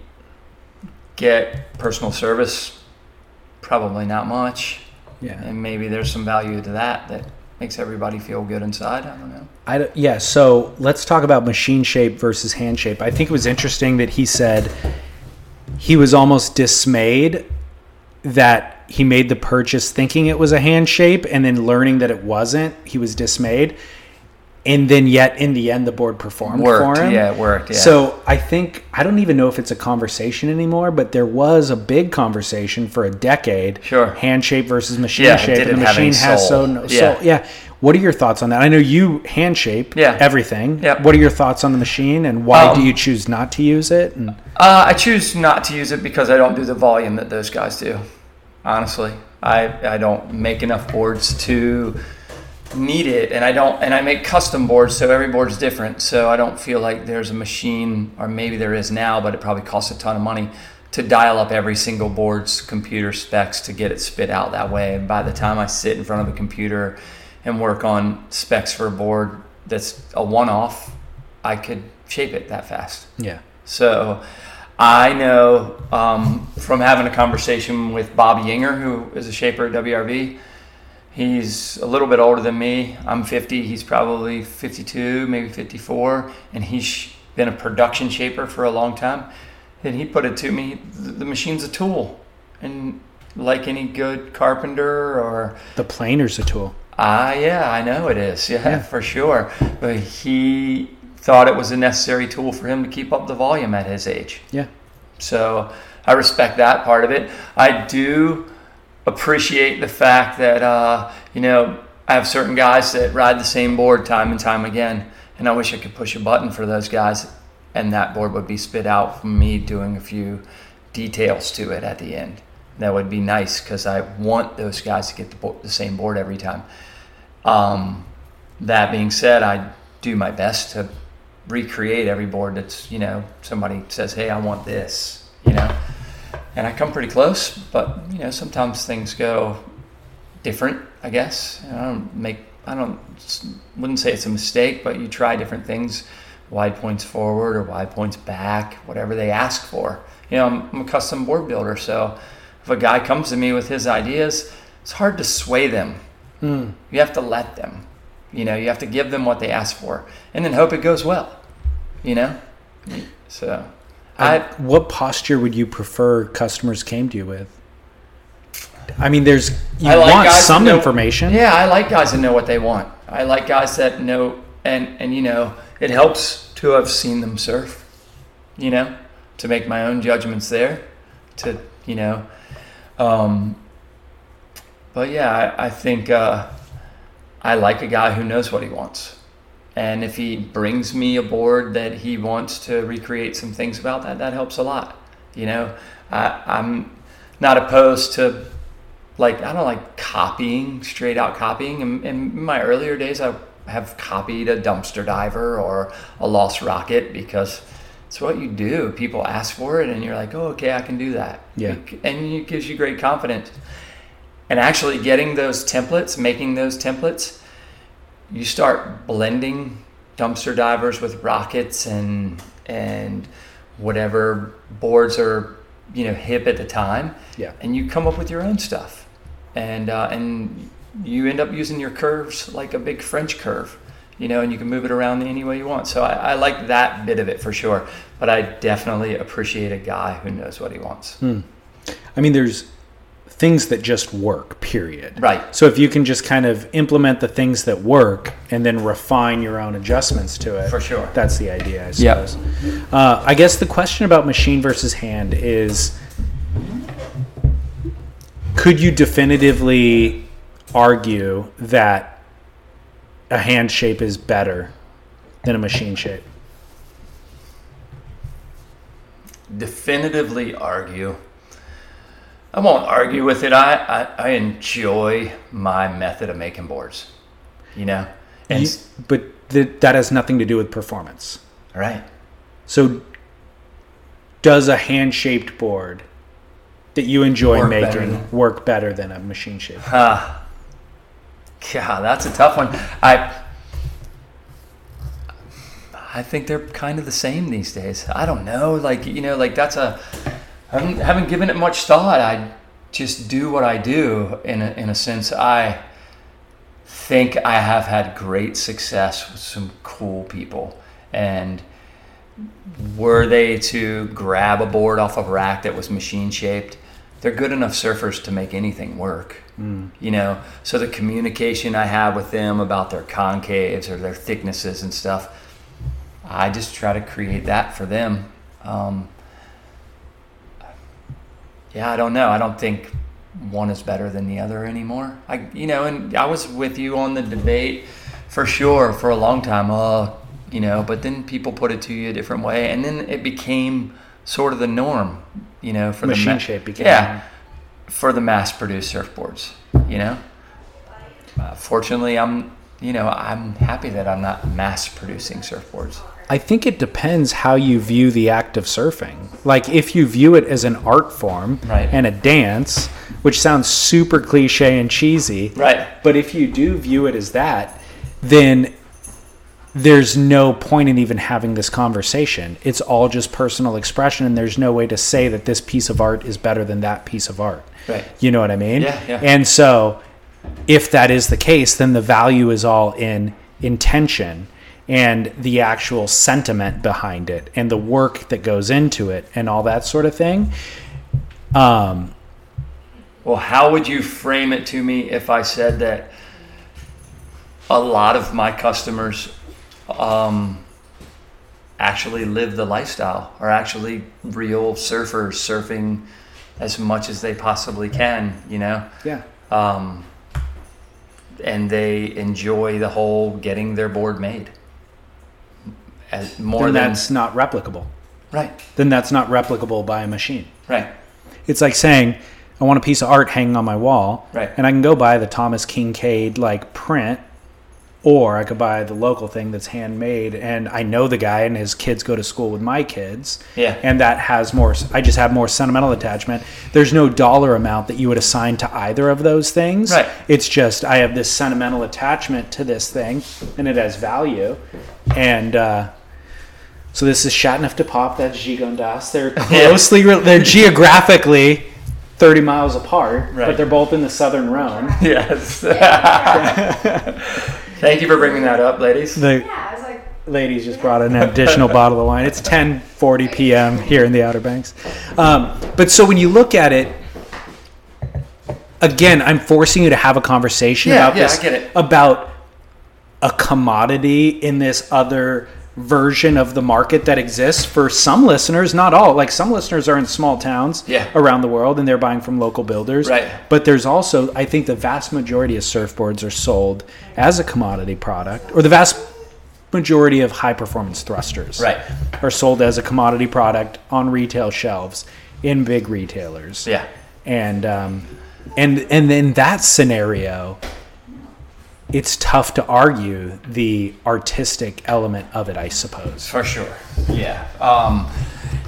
get personal service? Probably not much. Yeah. And maybe there's some value to that that makes everybody feel good inside. I don't know. I don't- yeah, so let's talk about machine shape versus hand shape. I think it was interesting that he said he was almost dismayed that he made the purchase thinking it was a hand shape and then learning that it wasn't, he was dismayed. And then yet in the end the board performed Worked. for him. Yeah, it worked. Yeah. So I think I don't even know if it's a conversation anymore, but there was a big conversation for a decade. Sure. Hand shape versus machine Yeah, shape. and the machine has so no Yeah. soul. Yeah. What are your thoughts on that? I know you hand shape Yeah. everything. Yep. What are your thoughts on the machine and why do Um, you choose not to use it? And Uh, I choose not to use it because I don't do the volume that those guys do. Honestly, I I don't make enough boards to need it, and I don't and I make custom boards, so every board's different. So I don't feel like there's a machine, or maybe there is now, but it probably costs a ton of money to dial up every single board's computer specs to get it spit out that way. And by the time I sit in front of a computer and work on specs for a board that's a one-off, I could shape it that fast. yeah. So I know um, from having a conversation with Bob Yinger, who is a shaper at WRV. He's a little bit older than me. I'm 50. He's probably 52, maybe 54, and he's been a production shaper for a long time. And he put it to me: the machine's a tool, and like any good carpenter or The planer's a tool. Ah, yeah, I know it is. Yeah, Yeah. for sure. But he thought it was a necessary tool for him to keep up the volume at his age. Yeah. So I respect that part of it. I do appreciate the fact that, uh, you know, I have certain guys that ride the same board time and time again. And I wish I could push a button for those guys and that board would be spit out from me doing a few details to it at the end. That would be nice because I want those guys to get the, the same board every time. Um, that being said, I do my best to recreate every board that's, you know, somebody says, hey, I want this, you know. And I come pretty close, but, you know, sometimes things go different, I guess. I don't make, I don't, wouldn't say it's a mistake, but you try different things, wide points forward or wide points back, whatever they ask for. You know, I'm, I'm a custom board builder, so if a guy comes to me with his ideas, it's hard to sway them. Hmm. You have to let them. You know, you have to give them what they ask for, and then hope it goes well. You know, so I what posture would you prefer customers came to you with? I mean, there's you like want some know- information. Yeah, I like guys that know what they want. I like guys that know, and and you know, it helps to have seen them surf. You know, to make my own judgments there. To you know, um, but yeah, I, I think uh, I like a guy who knows what he wants. And if he brings me a board that he wants to recreate some things about that, that helps a lot. You know, I, I'm not opposed to like I don't like copying, straight out copying. In, in my earlier days, I have copied a dumpster diver or a lost rocket because it's what you do. People ask for it, and you're like, "Oh, okay, I can do that." Yeah. and it gives you great confidence. And actually, getting those templates, making those templates, you start blending dumpster divers with rockets and and whatever boards are you know hip at the time. Yeah. and you come up with your own stuff. And uh, and you end up using your curves like a big french curve you know and you can move it around any way you want. So I, I like that bit of it for sure. But i definitely appreciate a guy who knows what he wants. I mean, there's things that just work. Period. Right. So if you can just kind of implement the things that work and then refine your own adjustments to it, For sure. That's the idea, I Yep. suppose. Uh, I guess the question about machine versus hand is could you definitively argue that a hand shape is better than a machine shape? definitively argue. I won't argue with it. I, I, I enjoy my method of making boards, you know? And, You- but th- that has nothing to do with performance. right. So, does a hand shaped board that you enjoy Work making than- work better than a machine shaped? Ah, God, that's a tough one. I I think they're kind of the same these days. I don't know. Like you know, like that's a I haven't, haven't given it much thought. I just do what I do. In a, in a sense, I think I have had great success with some cool people, and were they to grab a board off of a rack that was machine shaped, they're good enough surfers to make anything work. You know, so the communication I have with them about their concaves or their thicknesses and stuff, I just try to create that for them. Um, yeah, I don't know. I don't think one is better than the other anymore. I, you know, and I was with you on the debate for sure for a long time. Uh, you know, but then people put it to you a different way, and then it became sort of the norm. You know, for Machine the ma- shape became yeah, for the mass-produced surfboards. You know, uh, fortunately, I'm you know I'm happy that I'm not mass-producing surfboards. I think it depends how you view the act of surfing. Like if you view it as an art form Right. and a dance, which sounds super cliche and cheesy, Right. but if you do view it as that, then there's no point in even having this conversation. It's all just personal expression, and there's no way to say that this piece of art is better than that piece of art. Right. You know what I mean? Yeah, yeah. And so, if that is the case, then the value is all in intention and the actual sentiment behind it and the work that goes into it and all that sort of thing. Um, Well, how would you frame it to me if I said that a lot of my customers um, actually live the lifestyle, are actually real surfers, surfing as much as they possibly can, you know? yeah. Um, and they enjoy the whole getting their board made. As more Then than that's not replicable. right, Then that's not replicable by a machine. right, It's like saying, I want a piece of art hanging on my wall, Right. and I can go buy the Thomas Kinkade like print, or I could buy the local thing that's handmade, and I know the guy, and his kids go to school with my kids, Yeah. and that has more. I just have more sentimental attachment. There's no dollar amount that you would assign to either of those things. Right. It's just I have this sentimental attachment to this thing, and it has value, and. uh so this is Chateauneuf-du-Pape. That's Gigondas. They're closely, re- they're geographically 30 miles apart, Right. but they're both in the southern Rhone. yes. Thank you for bringing that up, ladies. The Yeah, like, ladies just brought an additional bottle of wine. It's 10:40 p.m. here in the Outer Banks. Um, but so when you look at it, again, I'm forcing you to have a conversation Yeah, about yeah, this I get it. about a commodity in this other version of the market that exists for some listeners, not all. Like some listeners are in small towns Yeah. around the world and they're buying from local builders. Right. But there's also, I think the vast majority of surfboards are sold as a commodity product, or the vast majority of high performance thrusters Right. are sold as a commodity product on retail shelves in big retailers Yeah. and um, and and in that scenario, it's tough to argue the artistic element of it. I suppose. For sure. Yeah. Um,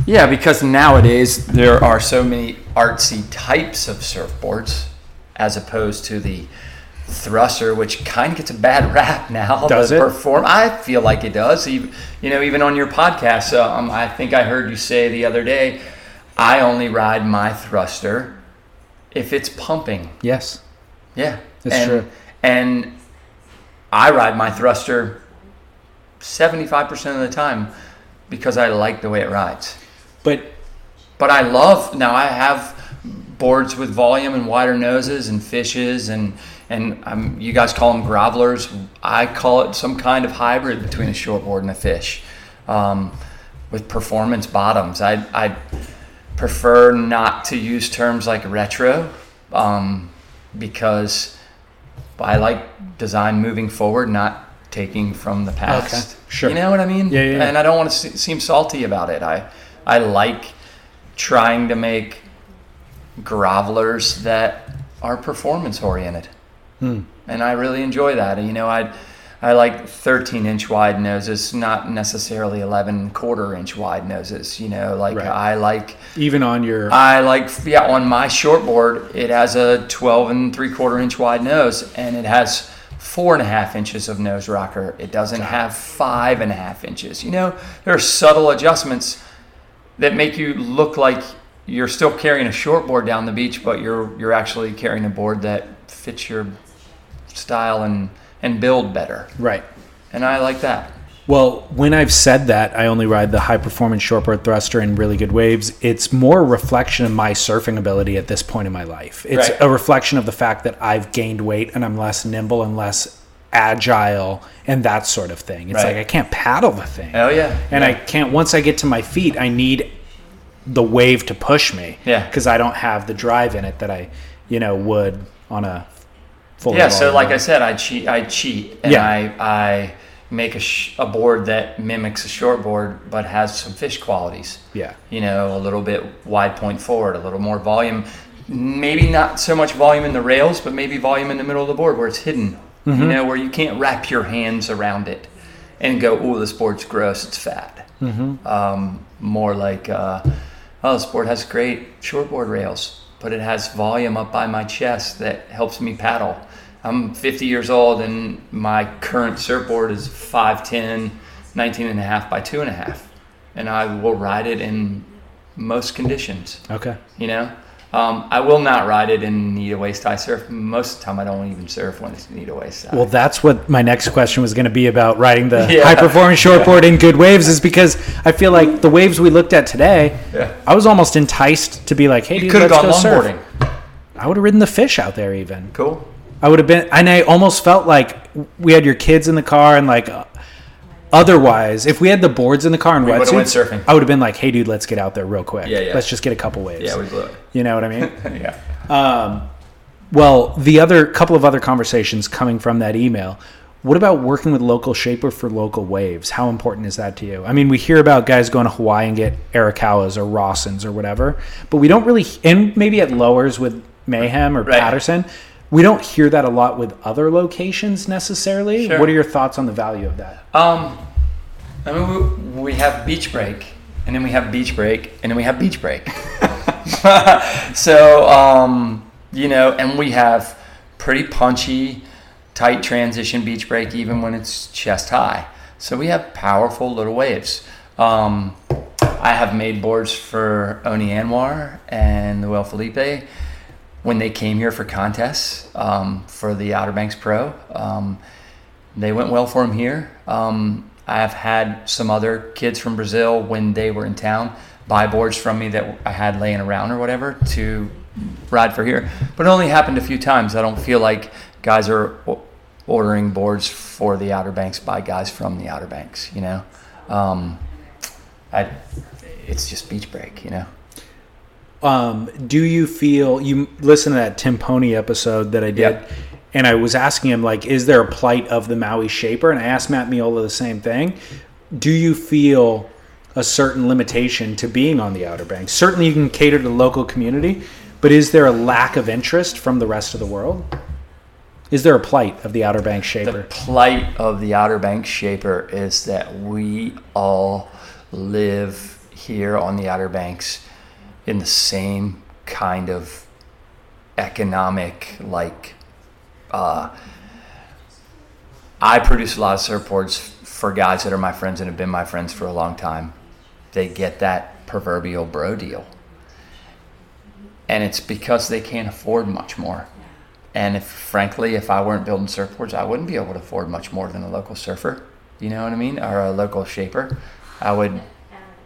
yeah, because nowadays there are so many artsy types of surfboards as opposed to the thruster, which kind of gets a bad rap now. Does it? Perform. I feel like it does. Even, you know, even on your podcast, um, I think I heard you say the other day, I only ride my thruster if it's pumping. Yes. Yeah, That's and, true. And I ride my thruster seventy-five percent of the time because I like the way it rides. But But I love now. I have boards with volume and wider noses and fishes and and um, you guys call them grovelers. I call it some kind of hybrid between a shortboard and a fish, um, with performance bottoms. I I prefer not to use terms like retro um, because I like design moving forward, not taking from the past. Okay, sure. You know what I mean? Yeah, yeah, yeah. And I don't want to se- seem salty about it. I I like trying to make grovelers that are performance oriented, Hmm. and I really enjoy that. And, You know, I I like 13 inch wide noses, not necessarily 11 quarter inch wide noses. You know, like Right. I like Even on your I like yeah on my shortboard it has a 12 and three quarter inch wide nose and it has four and a half inches of nose rocker. It doesn't have five and a half inches. You know there are subtle adjustments that make you look like you're still carrying a shortboard down the beach, but you're you're actually carrying a board that fits your style and and build better. right. And I like that. Well, when I've said that I only ride the high performance shortboard thruster in really good waves, it's more a reflection of my surfing ability at this point in my life. It's Right. a reflection of the fact that I've gained weight and I'm less nimble and less agile and that sort of thing. It's Right. like I can't paddle the thing. Oh yeah. and yeah. I can't once I get to my feet, I need the wave to push me. Yeah. Because I don't have the drive in it that I, you know, would on a full Yeah, so like I said, I cheat. I cheat, and Yeah. I I make a, sh- a board that mimics a shortboard, but has some fish qualities. Yeah. You know, a little bit wide point forward, a little more volume. Maybe not so much volume in the rails, but maybe volume in the middle of the board where it's hidden. You know, where you can't wrap your hands around it and go, "Oh, this board's gross. It's fat." Um, more like, uh, "Oh, this board has great shortboard rails, but it has volume up by my chest that helps me paddle." I'm 50 years old and my current surfboard is 5'10, 19 and a half by two and a half. And I will ride it in most conditions, Okay. you know? Um, I will not ride it in knee to waist high surf. Most of the time, I don't even surf when it's knee to waist high. Well, that's what my next question was going to be about riding the Yeah. high performance shortboard in good waves, is because I feel like the waves we looked at today, Yeah. I was almost enticed to be like, hey, you dude, could have let's go surf. I would have ridden the fish out there even. Cool. I would have been, and I almost felt like we had your kids in the car, and like uh, otherwise, if we had the boards in the car and We would've went surfing. I would have been like, hey, dude, let's get out there real quick. Yeah, yeah. Let's just get a couple waves. Yeah, we blew it. you know what I mean? yeah. Um, well, the other couple of other conversations coming from that email. What about working with local shaper for local waves? How important is that to you? I mean, we hear about guys going to Hawaii and get Arakawas or Rawsons or whatever, but we don't really, and maybe at lowers with Mayhem or Right. Patterson, we don't hear that a lot with other locations necessarily. Sure. What are your thoughts on the value of that? Um, I mean, we, we have beach break, and then we have beach break, and then we have beach break. so, um, you know, and we have pretty punchy, tight transition beach break, even when it's chest high. So we have powerful little waves. Um, I have made boards for Oney Anwar and Noel Felipe when they came here for contests um, for the Outer Banks Pro. Um, they went well for him here. Um, I have had some other kids from Brazil when they were in town buy boards from me that I had laying around or whatever to ride for here, but it only happened a few times. I don't feel like guys are ordering boards for the Outer Banks by guys from the Outer Banks. You know, um, I, it's just beach break. You know. Um, do you feel you listen to that Tim Pony episode that I did, Yep. and I was asking him like, is there a plight of the Maui shaper? And I asked Matt Miola the same thing. Do you feel a certain limitation to being on the Outer Banks? Certainly, you can cater to the local community, but is there a lack of interest from the rest of the world? Is there a plight of the Outer Banks shaper? The plight of the Outer Banks shaper is that we all live here on the Outer Banks in the same kind of economic like uh, I produce a lot of surfboards for guys that are my friends and have been my friends for a long time. They get that proverbial bro deal. And it's because they can't afford much more. And if, frankly, if I weren't building surfboards, I wouldn't be able to afford much more than a local surfer. You know what I mean? Or a local shaper. I would,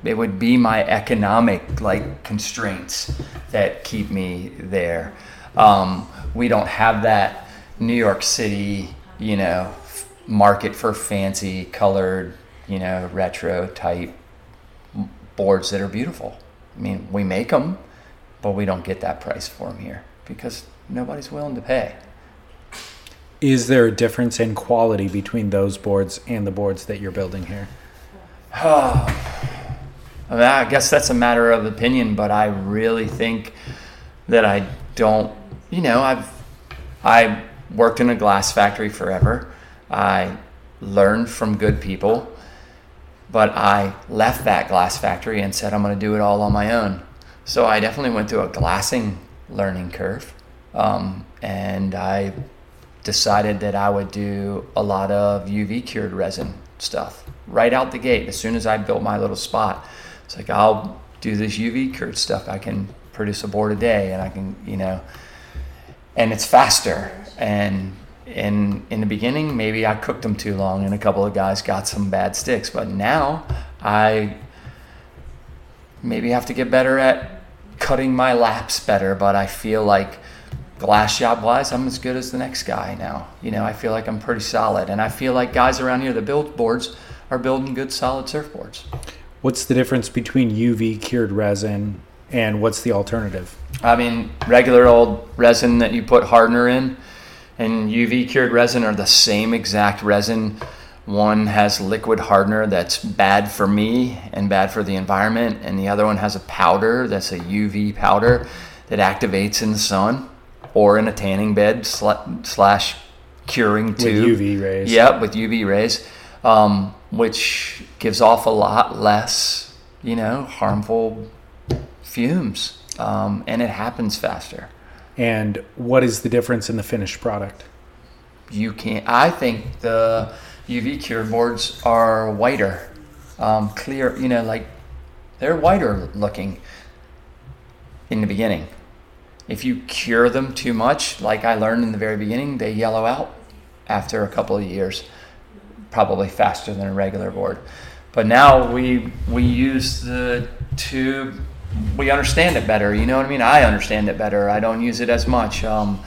it would be my economic like constraints that keep me there. Um, we don't have that New York City, you know, f- market for fancy colored, you know, retro type boards that are beautiful. I mean, we make them, but we don't get that price for them here because nobody's willing to pay. Is there a difference in quality between those boards and the boards that you're building here? I, mean, I guess that's a matter of opinion, but I really think that I don't. You know, I've I worked in a glass factory forever. I learned from good people, but I left that glass factory and said I'm going to do it all on my own. So I definitely went through a glassing learning curve, um, and I decided that I would do a lot of UV cured resin stuff right out the gate. As soon as I built my little spot, it's like I'll do this UV cured stuff. I can produce a board a day, and I can, you know, and it's faster. And in in the beginning, maybe I cooked them too long, and a couple of guys got some bad sticks. But now I maybe have to get better at cutting my laps better. But I feel like glass job wise, I'm as good as the next guy now. You know, I feel like I'm pretty solid, and I feel like guys around here that build boards are building good, solid surfboards. What's the difference between UV cured resin and what's the alternative? I mean, regular old resin that you put hardener in and UV cured resin are the same exact resin. One has liquid hardener that's bad for me and bad for the environment, and the other one has a powder that's a UV powder that activates in the sun or in a tanning bed slash curing tube. With UV rays. Yep, with UV rays, um, which gives off a lot less, you know, harmful fumes, um, and it happens faster. And what is the difference in the finished product? You can't. I think the UV cure boards are whiter, um, clear. You know, like they're whiter looking in the beginning. If you cure them too much, like I learned in the very beginning, they yellow out after a couple of years, probably faster than a regular board. But now we we use the tube. We understand it better. You know what I mean? I understand it better. I don't use it as much. Um,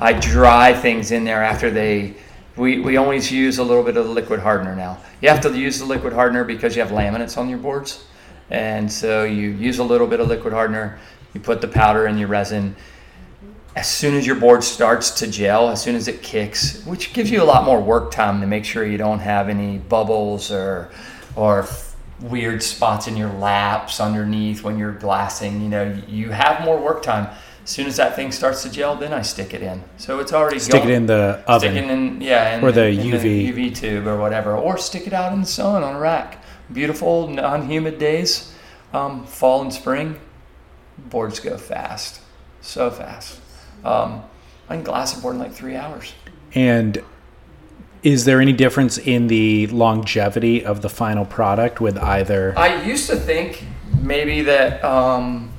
I dry things in there after they. We, we always use a little bit of the liquid hardener now. You have to use the liquid hardener because you have laminates on your boards. And so you use a little bit of liquid hardener, you put the powder in your resin. As soon as your board starts to gel, as soon as it kicks, which gives you a lot more work time to make sure you don't have any bubbles or or weird spots in your laps underneath when you're glassing. You know, you have more work time. As soon as that thing starts to gel, then I stick it in. So it's already stick going. it in the oven. Stick it in, yeah, in, or the in UV the UV tube or whatever, or stick it out in the sun on a rack. Beautiful, non-humid days, um, fall and spring, boards go fast, so fast. Um, I can glass a board in like three hours. And is there any difference in the longevity of the final product with either? I used to think maybe that um,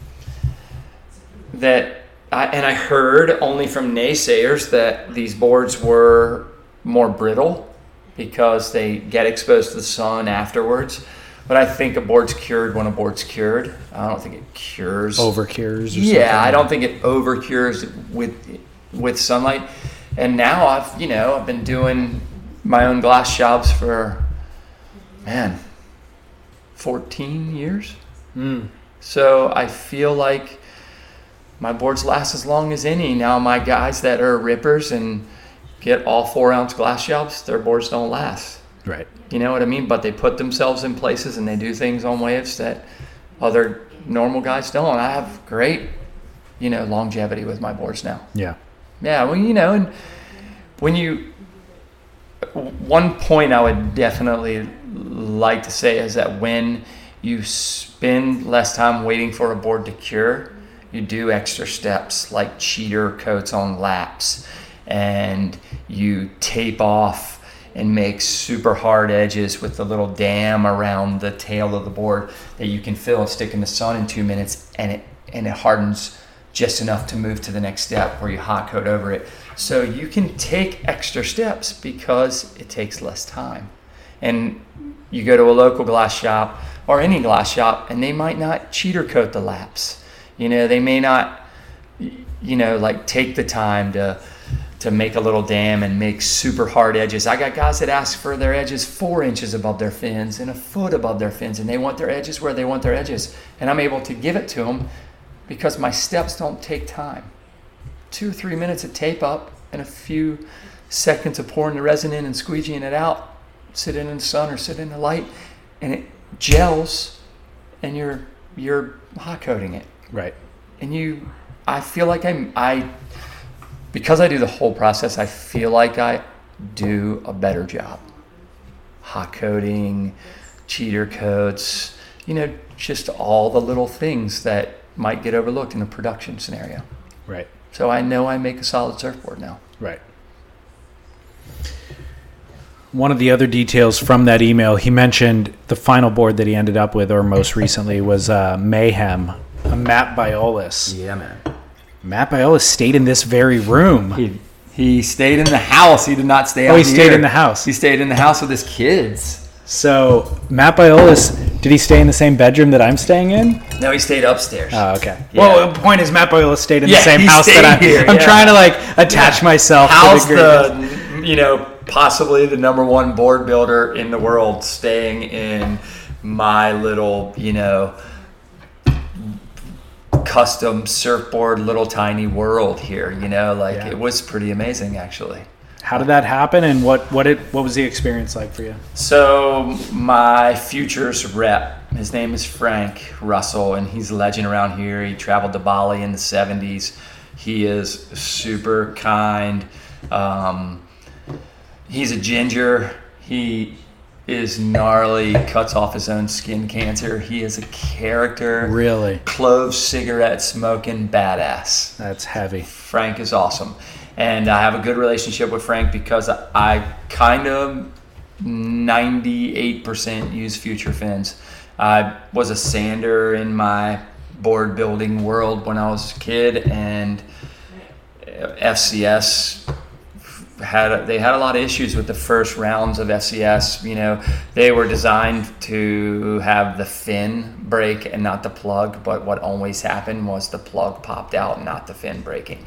that I, and I heard only from naysayers that these boards were more brittle because they get exposed to the sun afterwards. But I think a board's cured when a board's cured. I don't think it cures over cures. yeah, I don't think it over cures with with sunlight. And now I've you know I've been doing my own glass jobs for man 14 years. Mm. So I feel like my boards last as long as any. Now my guys that are rippers and get all four ounce glass jobs, their boards don't last. Right. You know what I mean? But they put themselves in places and they do things on waves that other normal guys don't. I have great, you know, longevity with my boards now. Yeah. Yeah. Well, you know, and when you, one point I would definitely like to say is that when you spend less time waiting for a board to cure, you do extra steps like cheater coats on laps and you tape off and make super hard edges with the little dam around the tail of the board that you can fill and stick in the sun in two minutes and it and it hardens just enough to move to the next step where you hot coat over it. So you can take extra steps because it takes less time. And you go to a local glass shop or any glass shop and they might not cheater coat the laps. You know, they may not you know like take the time to to make a little dam and make super hard edges. I got guys that ask for their edges four inches above their fins and a foot above their fins, and they want their edges where they want their edges. And I'm able to give it to them because my steps don't take time two or three minutes of tape up and a few seconds of pouring the resin in and squeegeeing it out, sit in the sun or sit in the light, and it gels, and you're you're hot coating it, Right. and you. I feel like I'm I because I do the whole process. I feel like I do a better job. Hot coating, cheater coats, you know, just all the little things that might get overlooked in a production scenario. Right. So I know I make a solid surfboard now. Right. One of the other details from that email, he mentioned the final board that he ended up with, or most recently, was uh, Mayhem, a Matt Biolos. Yeah, man. Matt Biolos stayed in this very room. He he stayed in the house. He did not stay. Oh, he stayed in the house. He stayed in the house with his kids. So Matt Biolos, did he stay in the same bedroom that I'm staying in? No, he stayed upstairs. Oh, okay. Yeah. Well, the point is Matt Biolos stayed in Yeah, the same house that I'm. here, I'm yeah. trying to like attach myself. How's to the, the you know possibly the number one board builder in the world staying in my little you know custom surfboard little tiny world here you know like Yeah. it was pretty amazing actually How did that happen, and what what it what was the experience like for you? So my futures rep, his name is Frank Russell, and he's a legend around here. He traveled to Bali in the '70s. He is super kind. Um, he's a ginger. He is gnarly. Cuts off his own skin cancer. He is a character. Really, Clove cigarette smoking badass. that's heavy. Frank is awesome. And I have a good relationship with Frank because I kind of 98% use future fins. I was a sander in my board building world when I was a kid, and FCS had they had a lot of issues with the first rounds of FCS. You know, they were designed to have the fin break and not the plug, but what always happened was the plug popped out, not the fin breaking.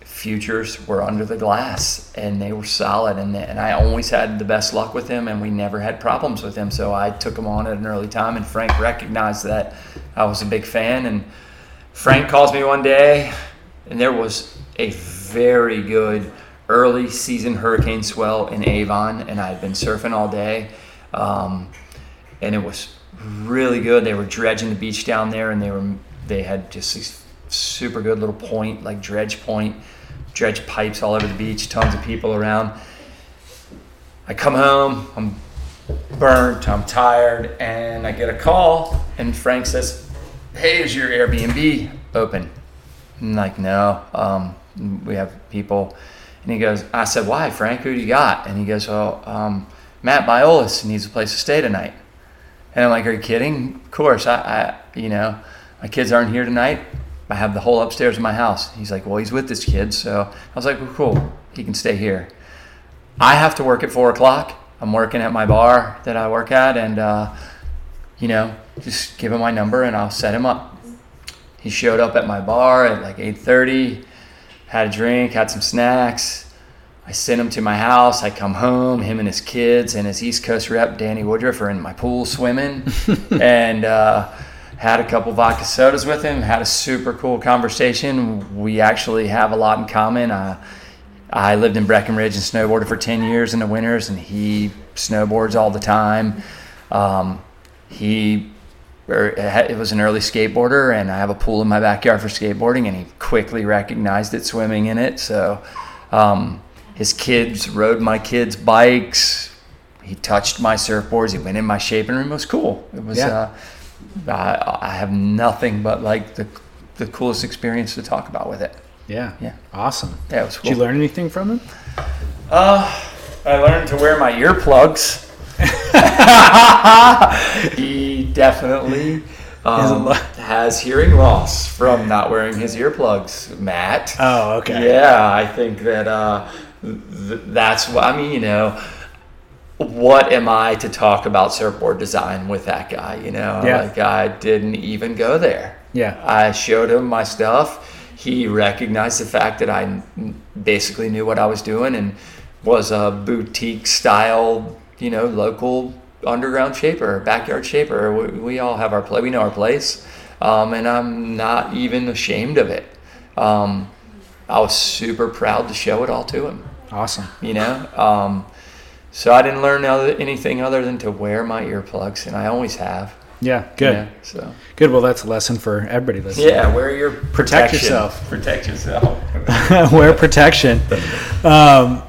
Futures were under the glass and they were solid, and, and I always had the best luck with them, and we never had problems with them. So I took them on at an early time, and Frank recognized that I was a big fan. And Frank calls me one day, and there was a very good early season hurricane swell in Avon, and I had been surfing all day, um, and it was really good. They were dredging the beach down there, and they were they had just this super good little point, like dredge point, dredge pipes all over the beach, tons of people around. I come home, I'm burnt, I'm tired, and I get a call, and Frank says, "Hey, is your Airbnb open?" I'm like, "No, um, we have people." And he goes, "I said, why, Frank? Who do you got?" And he goes, "Well, um, Matt Biolos needs a place to stay tonight." And I'm like, "Are you kidding? Of course. I, I, you know, my kids aren't here tonight. I have the whole upstairs of my house." He's like, "Well, he's with his kids, so I was like, well, cool. He can stay here." I have to work at four o'clock. I'm working at my bar that I work at, and uh, you know, just give him my number and I'll set him up. He showed up at my bar at like 8:30, had a drink, had some snacks. I sent him to my house. I come home. Him and his kids and his East Coast rep Danny Woodruff are in my pool swimming, and uh, had a couple vodka sodas with him. Had a super cool conversation. We actually have a lot in common. Uh, I lived in Breckenridge and snowboarded for 10 years in the winters, and he snowboards all the time. Um, he it was an early skateboarder, and I have a pool in my backyard for skateboarding, and he quickly recognized it swimming in it. So um, his kids rode my kids' bikes. He touched my surfboards. He went in my shaping room. It was cool. It was. Yeah. Uh, I, I have nothing but like the the coolest experience to talk about with it. Yeah. Yeah. Awesome. Yeah, it was cool. Did you learn anything from him? Uh, I learned to wear my earplugs. he definitely um, has hearing loss from not wearing his earplugs, Matt. Oh, okay. Yeah, I think that uh, th- that's what I mean. You know, what am I to talk about surfboard design with that guy? You know, Yeah. like I didn't even go there. Yeah. I showed him my stuff. He recognized the fact that I basically knew what I was doing and was a boutique style, you know, local underground shaper, backyard shaper. We, we all have our play. We know our place, um, and I'm not even ashamed of it. Um, I was super proud to show it all to him. Awesome. You know, um, so I didn't learn other, anything other than to wear my earplugs, and I always have. Yeah, you good. know, so Good. Well, that's a lesson for everybody listening. yeah, wear your Protect protection. yourself. Protect yourself. Wear protection. Um,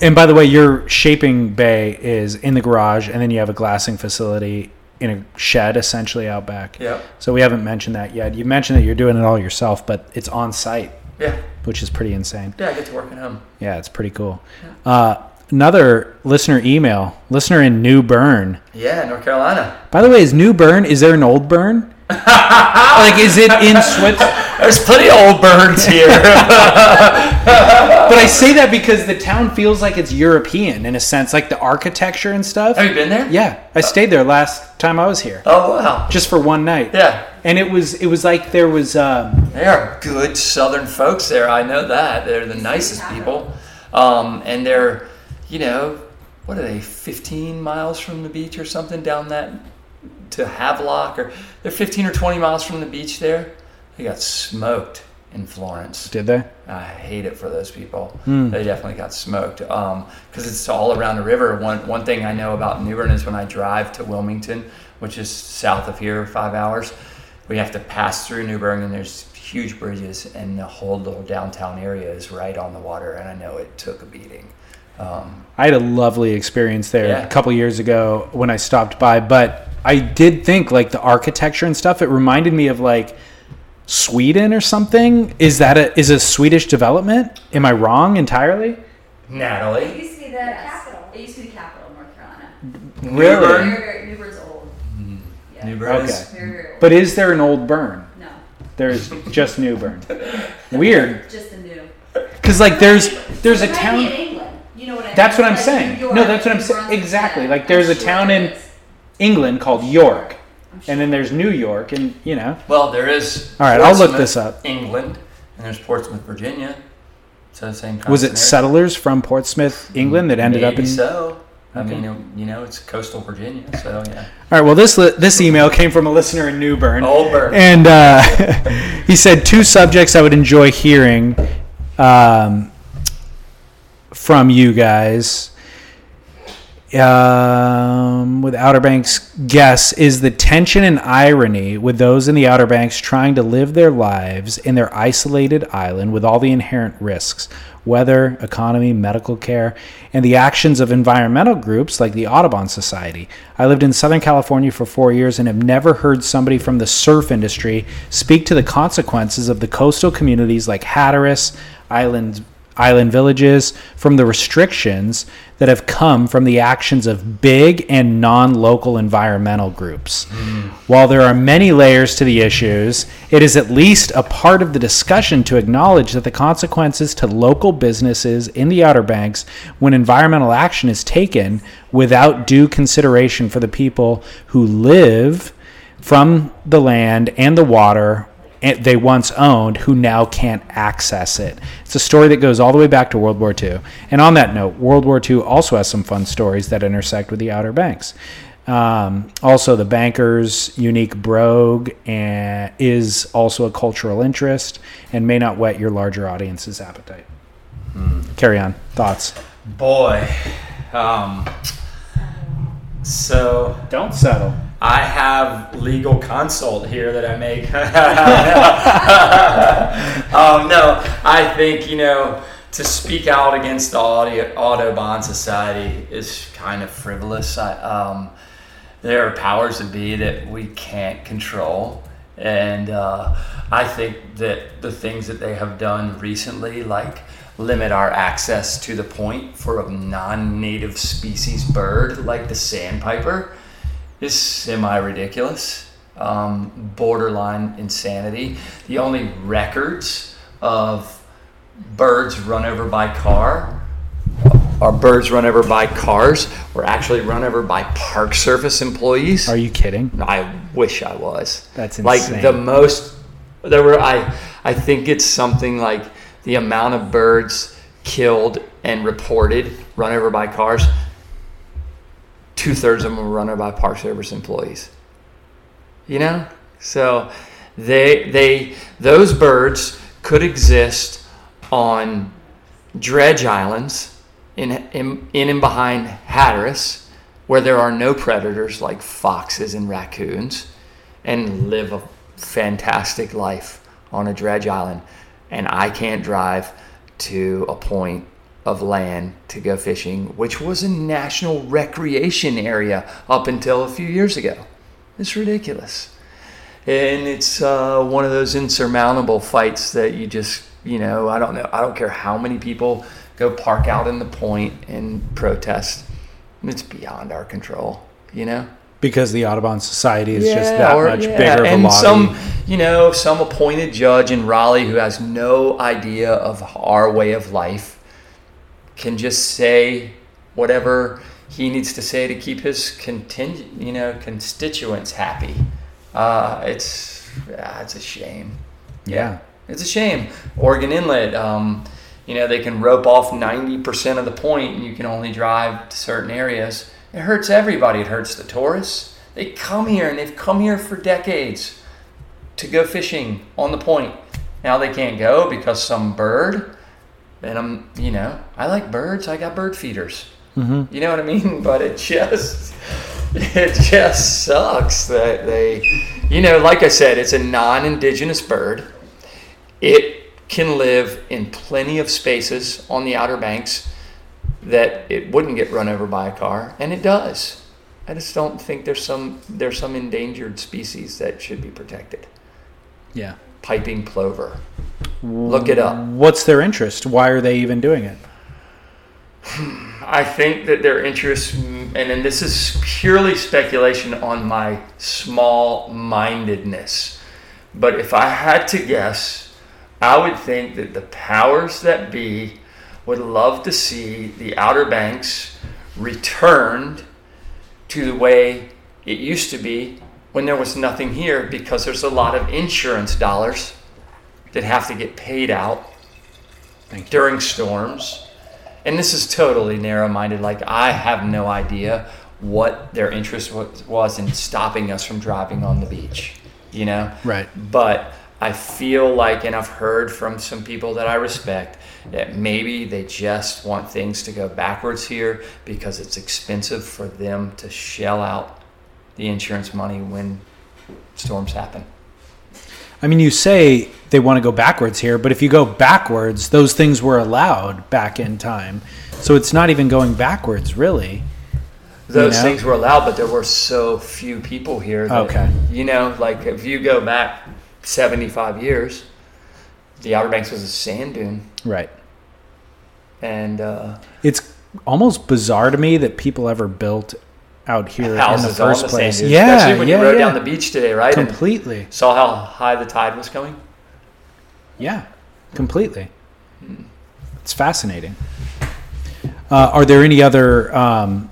and by the way, your shaping bay is in the garage, and then you have a glassing facility in a shed essentially out back. Yep. So we haven't mentioned that yet. You mentioned that you're doing it all yourself, but it's on site, Yeah. which is pretty insane. Yeah, I get to work at home. Yeah, it's pretty cool. Uh, another listener email, listener in New Bern. Yeah, North Carolina. By the way, is New Bern? Is there an old Bern? like, is it in Switzerland? There's plenty of old birds here. But I say that because the town feels like it's European in a sense, like the architecture and stuff. Have you been there? Yeah, I stayed there last time I was here, Oh wow. just for one night. Yeah. and it was it was like there was um, They are good Southern folks there. I know that. They're the nicest people. Um, and they're, you know, what are they, 15 miles from the beach or something down that to Havelock? Or they're 15 or 20 miles from the beach there. They got smoked in Florence. did they? I hate it for those people. They definitely got smoked because it's all around the river. One one thing I know about New Bern is when I drive to Wilmington, which is south of here, five hours, we have to pass through New Bern, and there's huge bridges, and the whole little downtown area is right on the water. And I know it took a beating. Um, I had a lovely experience there Yeah. a couple years ago when I stopped by, but I did think like the architecture and stuff. It reminded me of like Sweden or something. Is that a is a Swedish development? Am I wrong entirely? It Natalie, used to be the capital. It used to be the capital of North Carolina. New Bern? Very, very, New Bern's old. Mm-hmm. Yeah. New Bern is Okay. Very, very old. But is there an old Bern? no, There's just New Bern. Weird, just a new. because like there's there's a It might be town. in England. You know what I mean? That's what I'm Like saying. York, No, that's what I'm saying. Exactly. yeah, Like, I'm there's a sure town in- England called York, I'm sure. and then there's New York, and you know. well, there is. All right, I'll look this up. England, and there's Portsmouth, Virginia. So the same. Was it settlers from Portsmouth, England, that ended up Maybe in? so. I Okay. mean, you know, it's coastal Virginia, so yeah. All right. Well, this this email came from a listener in New Bern, Old Bern. and uh, he said two subjects I would enjoy hearing um, from you guys. Um, with Outer Banks guess is the tension and irony with those in the Outer Banks trying to live their lives in their isolated island with all the inherent risks weather, economy, medical care, and the actions of environmental groups like the Audubon Society. I lived in Southern California for four years and have never heard somebody from the surf industry speak to the consequences of the coastal communities like Hatteras, Island island villages from the restrictions that have come from the actions of big and non local environmental groups. Mm. While there are many layers to the issues, it is at least a part of the discussion to acknowledge that the consequences to local businesses in the Outer Banks when environmental action is taken without due consideration for the people who live from the land and the water they once owned who now can't access it. It's a story that goes all the way back to World War II. And on that note, World War II also has some fun stories that intersect with the Outer Banks. Um, also, the banker's unique brogue and is also a cultural interest and may not whet your larger audience's appetite. Carry on. Thoughts? Boy, um, so Don't settle. I have legal consult here that I make. um, no, I think you know to speak out against the audio, Audubon Society is kind of frivolous. I, um, there are powers that be that we can't control, and uh, I think that the things that they have done recently, like limit our access to the point for a non-native species bird like the sandpiper is semi ridiculous, um, borderline insanity. The only records of birds run over by car are birds run over by cars were actually run over by Park Service employees. Are you kidding? I wish I was. That's like the most. There were I. I think it's something like the amount of birds killed and reported run over by cars. Two thirds of them were run by Park Service employees. You know, so they they those birds could exist on dredge islands in, in, in and behind Hatteras, where there are no predators like foxes and raccoons, and live a fantastic life on a dredge island. And I can't drive to a point of land to go fishing, which was a national recreation area up until a few years ago. It's ridiculous. And it's uh, one of those insurmountable fights that you just, you know, I don't know, I don't care how many people go park out in the point and protest. It's beyond our control, you know? Because the Audubon Society is just that or- much yeah, bigger of a and some, you know, some appointed judge in Raleigh who has no idea of our way of life can just say whatever he needs to say to keep his contingent, you know, constituents happy. Uh, it's yeah, it's a shame. yeah. It's a shame. Oregon Inlet, um, you know, they can rope off 90% of the point and you can only drive to certain areas. It hurts everybody. It hurts the tourists. They come here and they've come here for decades to go fishing on the point. Now they can't go because some bird, and I'm, you know, I like birds. I got bird feeders. Mm-hmm. You know what I mean? But it just, it just sucks that they, you know, like I said, it's a non-indigenous bird. It can live in plenty of spaces on the Outer Banks that it wouldn't get run over by a car, and it does. I just don't think there's some there's some endangered species that should be protected. Yeah. Piping plover. Look it up. What's their interest? Why are they even doing it? I think that their interest, and then this is purely speculation on my small mindedness, but if I had to guess, I would think that the powers that be would love to see the Outer Banks returned to the way it used to be when there was nothing here because there's a lot of insurance dollars that have to get paid out during storms. And this is totally narrow minded. Like, I have no idea what their interest was, was in stopping us from driving on the beach, you know? Right. But I feel like, and I've heard from some people that I respect, that maybe they just want things to go backwards here because it's expensive for them to shell out the insurance money when storms happen. I mean, you say they want to go backwards here, but if you go backwards, those things were allowed back in time. So it's not even going backwards, really. Those know? things were allowed, but there were so few people here. That, Okay. You know, like if you go back 75 years, the Outer Banks was a sand dune. Right. And uh, It's almost bizarre to me that people ever built out here in the houses first the place. sand. Yeah, Especially when yeah, you rode yeah. down the beach today, right? And completely. saw how high the tide was coming. Yeah, completely. It's fascinating. Uh, are there any other um,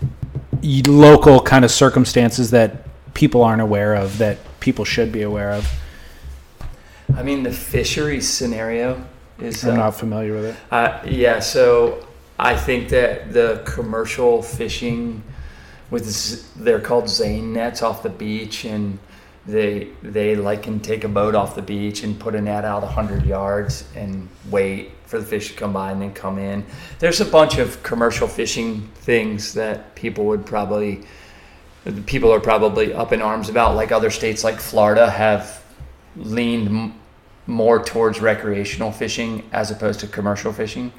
local kind of circumstances that people aren't aware of that people should be aware of? I mean, the fisheries scenario is. I'm uh, not familiar with it. Uh, yeah, so I think that the commercial fishing with they're called seine nets off the beach, and they they like can take a boat off the beach and put a net out hundred yards and wait for the fish to come by and then come in. There's a bunch of commercial fishing things that people would probably people are probably up in arms about. Like other states, like Florida, have leaned m- more towards recreational fishing as opposed to commercial fishing.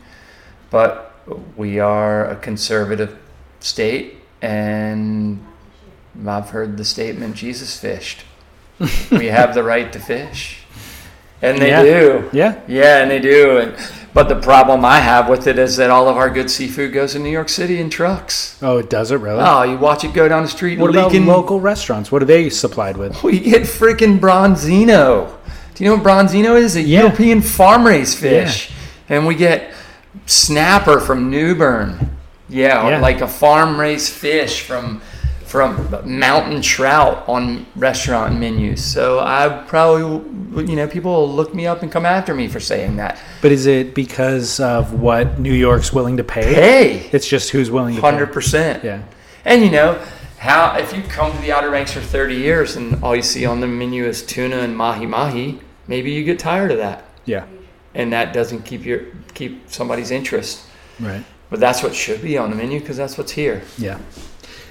But we are a conservative state, and I've heard the statement Jesus fished. we have the right to fish. And they Yeah. do. Yeah. Yeah, and they do. And, but the problem I have with it is that all of our good seafood goes in New York City in trucks. Oh, it does it really? Oh, you watch it go down the street what about leaking. local restaurants? What are they supplied with? We get freaking bronzino. Do you know what bronzino is? A Yeah. European farm raised fish. And we get snapper from New Bern. Yeah, Yeah. like a farm raised fish from from mountain trout on restaurant menus. So I probably, you know, people will look me up and come after me for saying that. But is it because of what New York's willing to pay? Hey, It's just who's willing to hundred pay. percent. Yeah. And you know, how if you come to the Outer Banks for 30 years and all you see on the menu is tuna and mahi mahi, maybe you get tired of that. Yeah. and that doesn't keep your keep somebody's interest. Right. But that's what should be on the menu because that's what's here. Yeah.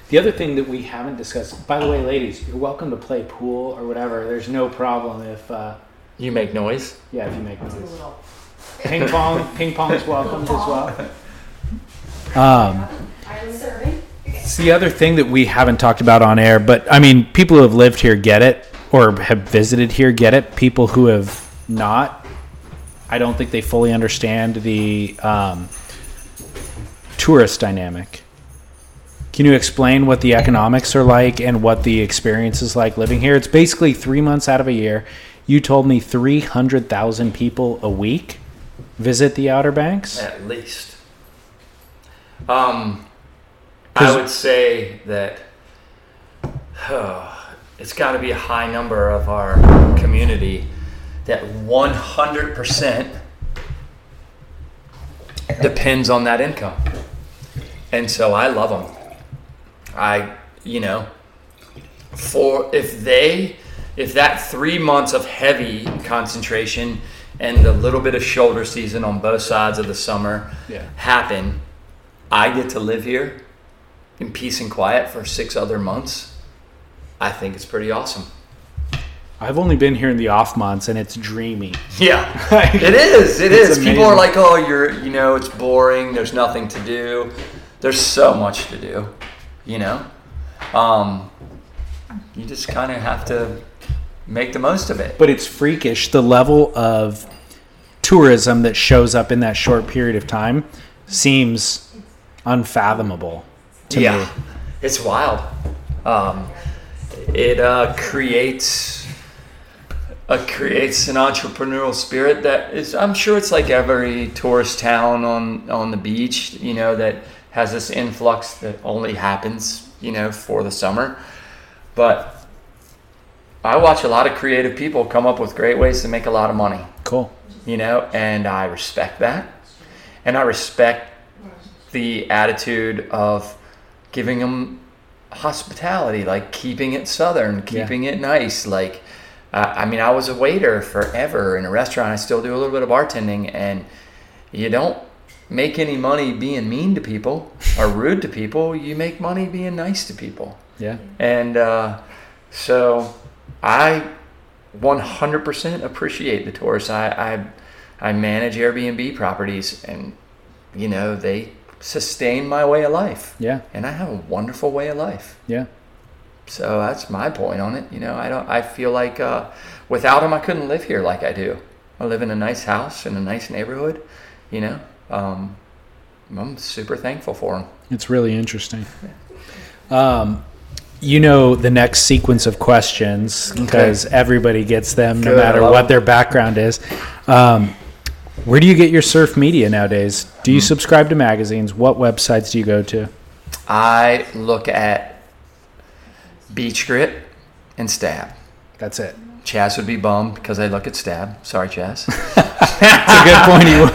The other thing that we haven't discussed, by the way, ladies, you're welcome to play pool or whatever. There's no problem if, uh, You make noise. yeah, if you make noise. Ping pong, ping pong's welcomed as well. Um, I was serving. it's the other thing that we haven't talked about on air, but I mean, people who have lived here get it, or have visited here get it. People who have not, I don't think they fully understand the um, tourist dynamic. Can you explain what the economics are like and what the experience is like living here? It's basically three months out of a year. You told me 300,000 people a week visit the Outer Banks. At least. Um, I would say that it's got to be a high number of our community that 100% depends on that income. And so I love them. I, you know, for if they, if that three months of heavy concentration and the little bit of shoulder season on both sides of the summer Yeah. happen, I get to live here in peace and quiet for six other months. I think it's pretty awesome. I've only been here in the off months and it's dreamy. Yeah, it is. It It's is. People are like, "Oh, you're, you know, it's boring. There's nothing to do." There's so much to do, you know. Um, you just kind of have to make the most of it. But it's freakish. The level of tourism that shows up in that short period of time seems unfathomable to yeah, me. it's wild. Um, it uh, creates uh, creates an entrepreneurial spirit that is. I'm sure it's like every tourist town on on the beach. You know that has this influx that only happens. You know for the summer, but I watch a lot of creative people come up with great ways to make a lot of money Cool. you know, and I respect that. And I respect the attitude of giving them hospitality, like keeping it southern, keeping it nice. Like, uh, I mean, I was a waiter forever in a restaurant. I still do a little bit of bartending, and you don't make any money being mean to people or rude to people. You make money being nice to people. Yeah. And uh, so I 100% appreciate the tourists. I, I, I manage Airbnb properties and, you know, they sustain my way of life. Yeah. And I have a wonderful way of life. Yeah. So that's my point on it. You know, I don't, I feel like uh, without them, I couldn't live here like I do. I live in a nice house in a nice neighborhood, you know. Um, I'm super thankful for them. It's really interesting. Um, you know the next sequence of questions because everybody gets them no Good, I matter what them. their background is. Um, where do you get your surf media nowadays? Do you subscribe to magazines? What websites do you go to? I look at Beach Grit and Stab. That's it. Chaz would be bummed because I look at Stab. Sorry, Chaz. It's a good point. He would.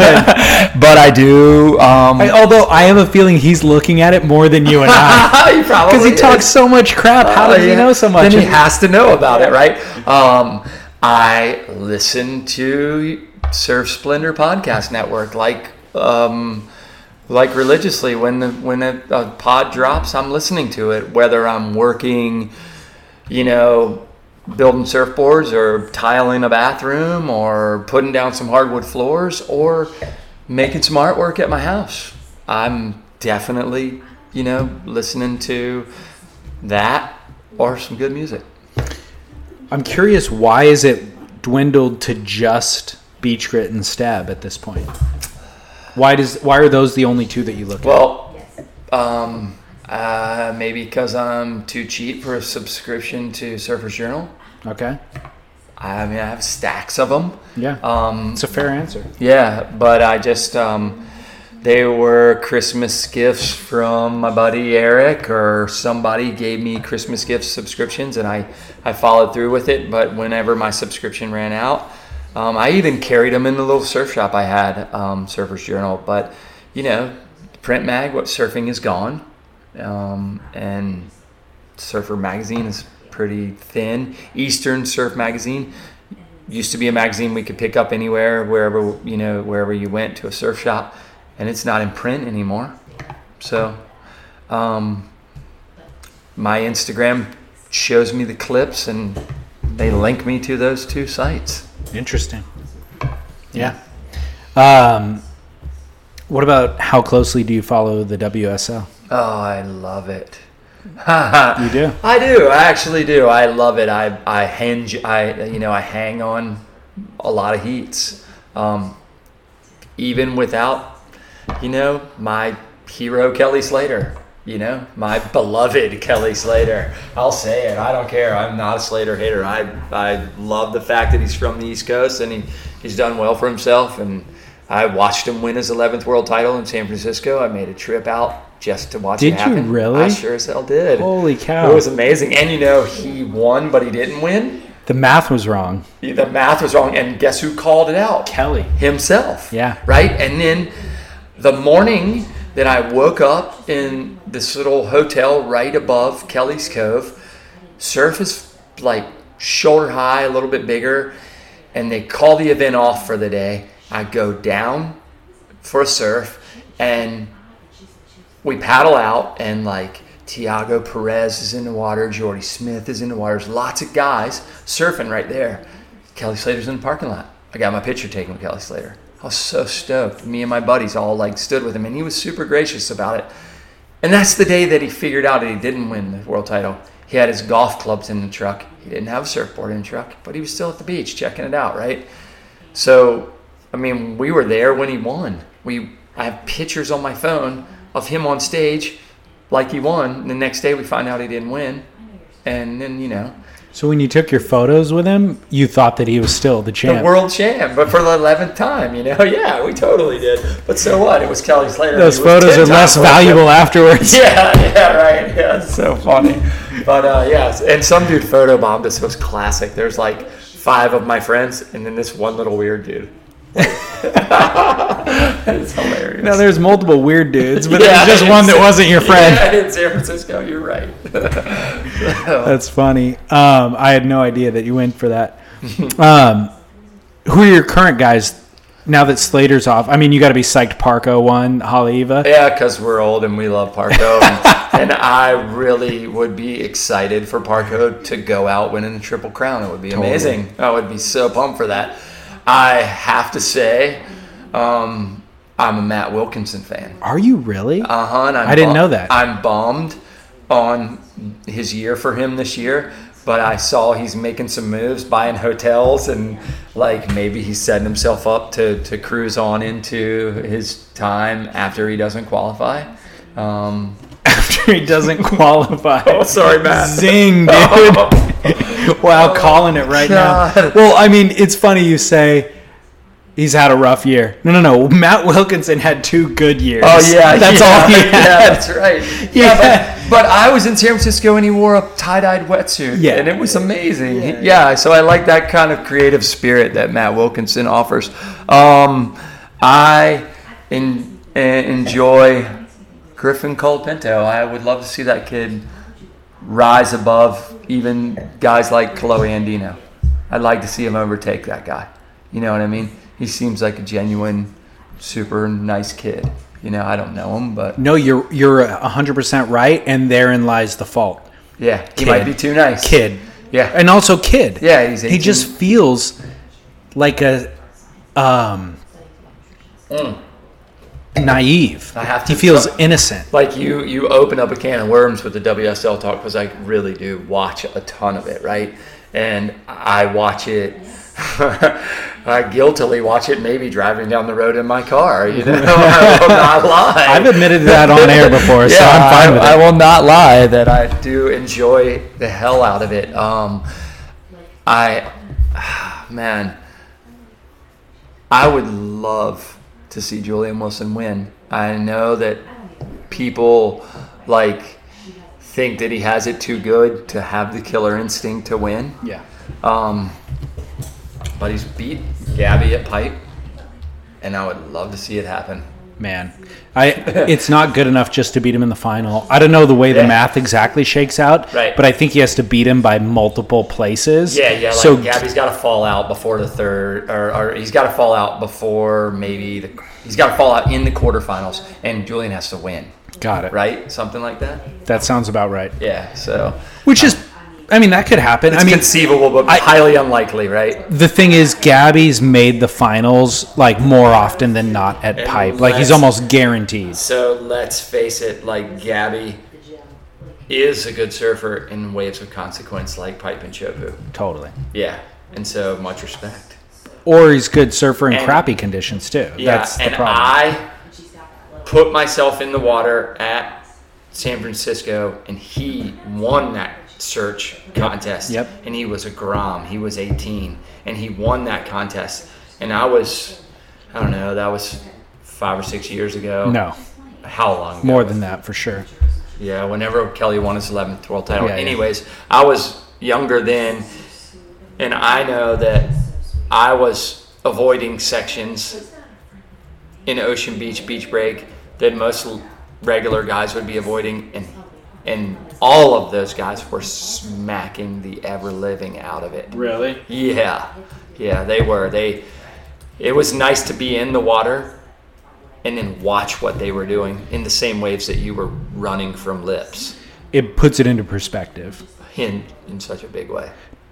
but I do. Um, I- although I have a feeling he's looking at it more than you and I he probably because he talks so much crap. How Oh, does he know so much? Then he has to know about it, right? Um, I listen to Surf Splendor Podcast Network like um, like religiously. When the when a, a pod drops, I'm listening to it. Whether I'm working, you know, building surfboards or tiling a bathroom or putting down some hardwood floors or making some artwork at my house. I'm definitely, you know, listening to that or some good music. I'm curious, why is it dwindled to just Beach Grit and Stab at this point? Why does why are those the only two that you look at? Well, um, uh, maybe because I'm too cheap for a subscription to Surfer's Journal. Okay, I mean, I have stacks of them. yeah, Um, it's a fair answer. Yeah, but I just um, they were Christmas gifts from my buddy Eric, or somebody gave me Christmas gift subscriptions, and I I followed through with it. But whenever my subscription ran out, um, I even carried them in the little surf shop I had, um, Surfer's Journal. But you know, print mag, what surfing is gone, um, and Surfer magazine is pretty thin. Eastern Surf magazine used to be a magazine we could pick up anywhere, wherever you know, wherever you went to a surf shop, and it's not in print anymore. So, um, my Instagram shows me the clips, and they link me to those two sites. Interesting. Yeah. Um, what about how closely do you follow the WSL? Oh, I love it. You do? I do. I actually do. I love it. I I hang. I you know I hang on a lot of heats, um, even without you know my hero Kelly Slater. You know my beloved Kelly Slater. I'll say it. I don't care. I'm not a Slater hater. I I love the fact that he's from the East Coast and he he's done well for himself. And I watched him win his 11th world title in San Francisco. I made a trip out just to watch Did it you happen. really? I sure as hell did. Holy cow. It was amazing. And you know, he won, but he didn't win. The math was wrong. The math was wrong. And guess who called it out? Kelly. Himself. Yeah. Right? And then the morning that I woke up in this little hotel right above Kelly's Cove, surf is like shoulder high, a little bit bigger, and they call the event off for the day. I go down for a surf and we paddle out and like Tiago Pires is in the water, Jordy Smith is in the water. There's lots of guys surfing right there. Kelly Slater's in the parking lot. I got my picture taken with Kelly Slater. I was so stoked. Me and my buddies all like stood with him and he was super gracious about it. And that's the day that he figured out that he didn't win the world title. He had his golf clubs in the truck. He didn't have a surfboard in the truck, but he was still at the beach checking it out, right? So, I mean, we were there when he won. We I have pictures on my phone of him on stage like he won. The next day we find out he didn't win. And then, you know, So when you took your photos with him, you thought that he was still the champ. the world champ, but for the 11th time, you know? Yeah, we totally did. But so what? It was Kelly Slater. Those photos are less valuable afterwards. Yeah, yeah, right. Yeah, it's so funny. But uh, yeah, and some dude photobombed us. It was classic. There's like five of my friends, and then this one little weird dude. It's hilarious. No, there's multiple weird dudes, but Yeah, there's just one that wasn't your friend. Yeah, in San Francisco, you're right. That's funny. Um, I had no idea that you went for that. Um, who are your current guys now that Slater's off? I mean, you got to be psyched. Parko won. Haleiwa. yeah, because we're old and we love Parko, and, and I really would be excited for Parko to go out winning the Triple Crown. It would be amazing. I would be so pumped for that. I have to say, um, I'm a Matt Wilkinson fan. Are you really? Uh huh. I didn't know that. I'm bummed on his year for him this year, but I saw he's making some moves, buying hotels, and like maybe he's setting himself up to to cruise on into his time after he doesn't qualify. Um, After he doesn't qualify. Oh, sorry, Matt. Zing, dude. wow, calling it right now. Well, I mean, it's funny you say he's had a rough year. No, no, no. Matt Wilkinson had two good years. Oh yeah, that's yeah, all he Yeah, that's right. Yeah. Yeah, but, but I was in San Francisco and he wore a tie-dyed wetsuit. Yeah. and it was amazing. Yeah, so I like that kind of creative spirit that Matt Wilkinson offers. Um, I en- en- enjoy Griffin Colapinto. I would love to see that kid rise above even guys like Kolohe Andino. I'd like to see him overtake that guy. You know what I mean? He seems like a genuine, super nice kid. You know, I don't know him, but No, you're you're hundred percent right, and therein lies the fault. yeah, he Kid. might be too nice. Kid, Yeah. and also kid. Yeah, he's he just feels like a um naive. I have He to- feels innocent. like you you open up a can of worms with the WSL talk because I really do watch a ton of it, right? And I watch it. I guiltily watch it, maybe driving down the road in my car. You know, I will not lie. I've admitted that on air before, so I'm fine I, with I will not lie that I do enjoy the hell out of it. Um, I, man, I would love to see Julian Wilson win. I know that people like think that he has it too good to have the killer instinct to win. Yeah. Um, but he's beat Gabby at pipe, and I would love to see it happen. Man, I it's not good enough just to beat him in the final. I don't know the way the Yeah. math exactly shakes out, Right. but I think he has to beat him by multiple places. Yeah, yeah. Like so Gabby's got to fall out before the third, or, or he's got to fall out before maybe the. He's got to fall out in the quarterfinals, and Julian has to win, got it. right? Something like that. That sounds about right. Yeah. So Which uh, is, I mean, that could happen. it's I mean, conceivable, but I- highly unlikely, right? the thing is, Gabby's made the finals like more often than not at And pipe. Like he's almost guaranteed. So let's face it, like Gabby is a good surfer in waves of consequence, like pipe and chopu. Totally. Yeah, and so much respect. Or he's good surfer in And- crappy conditions too. Yeah, That's the and problem. I put myself in the water at San Francisco, and he won that search contest. Yep. And he was a Grom. He was 18, and he won that contest. And I was, I don't know, that was five or six years ago. no, How long? Ago? more than that for sure. Yeah, whenever Kelly won his 11th world title. Yeah, yeah. Anyways, I was younger then, and I know that I was avoiding sections in Ocean Beach beach break that most regular guys would be avoiding, and and all of those guys were smacking the ever living out of it. Really? Yeah, yeah, they were. They. It was nice to be in the water, and then watch what they were doing in the same waves that you were running from lips It puts it into perspective. in in such a big way.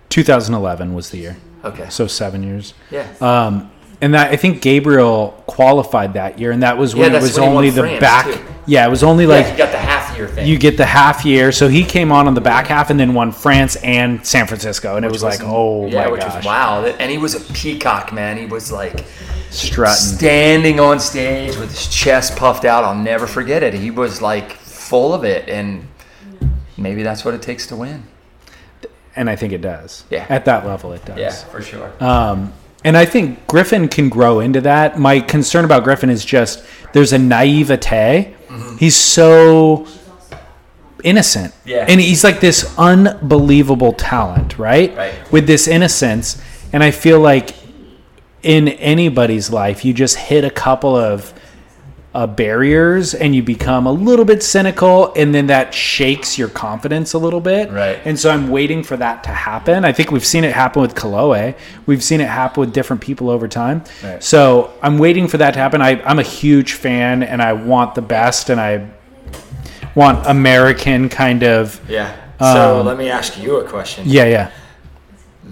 2011 was the year, Okay. so seven years. Yeah. Um, and that I think Gabriel qualified that year, and that was Yeah, when it was when only the back. too. Yeah, it was only like like you got the half year thing. you get the half year. So he came on on the back half and then won France and San Francisco, and it was like, oh yeah, my which gosh, was wow. And he was a peacock, man. He was like strutting. standing on stage with his chest puffed out. I'll never forget it. He was like full of it, and maybe that's what it takes to win. and I think it does. Yeah. at that level, it does. Yeah, for sure. Um, and I think Griffin can grow into that. My concern about Griffin is just there's a naivete. Mm-hmm. He's so innocent. Yeah. And he's like this unbelievable talent, right? Right. With this innocence. And I feel like in anybody's life, you just hit a couple of uh, barriers and you become a little bit cynical and then that shakes your confidence a little bit Right. and so i'm waiting for that to happen i think we've seen it happen with Kolohe. we've seen it happen with different people over time Right. so i'm waiting for that to happen I, i'm a huge fan and i want the best and i want american kind of yeah. So um, let me ask you a question. yeah yeah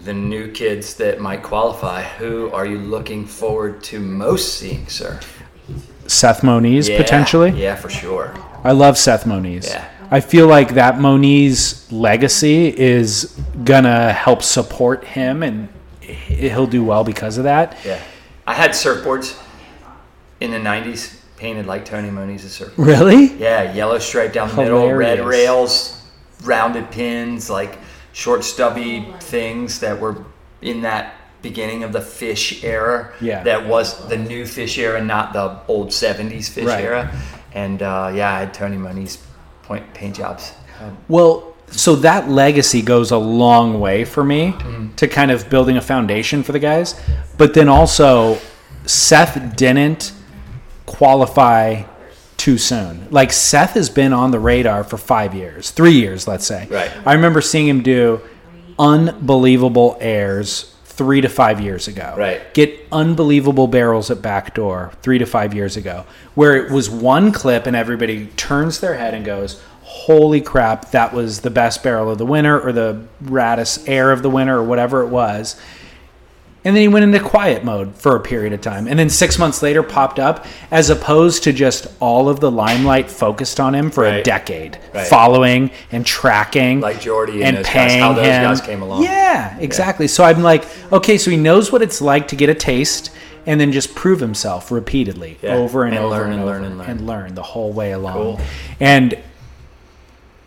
The new kids that might qualify, who are you looking forward to most seeing, sir? seth moniz Yeah, potentially Yeah, for sure. I love Seth Moniz. Yeah. I feel like that Moniz legacy is gonna help support him, and he- he'll do well because of that. Yeah. I had surfboards in the 90s painted like Tony Moniz's circle. Really? Yeah, yellow stripe down the middle, red rails, rounded pins, like short stubby things that were in that beginning of the fish era. Yeah. That was the new fish era, not the old 70s fish Right. era. And uh, yeah, I had Tony Moniz point paint jobs. Um, Well, so that legacy goes a long way for me Mm-hmm. to kind of building a foundation for the guys. But then also, Seth didn't qualify too soon. Like Seth has been on the radar for five years, three years, let's say. Right. I remember seeing him do unbelievable airs three to five years ago. Right. Get unbelievable barrels at backdoor three to five years ago, where it was one clip and everybody turns their head and goes, Holy crap, that was the best barrel of the winter or the raddest air of the winter or whatever it was. And then he went into quiet mode for a period of time. And then six months later popped up, as opposed to just all of the limelight focused on him for a decade, Right. following and tracking Like Jordy and and those guys, paying how those him. guys came along. Yeah, exactly. So I'm like, okay, so he knows what it's like to get a taste and then just prove himself repeatedly Yeah. over and, And over learn and, and over learn and learn. and learn the whole way along. Cool. And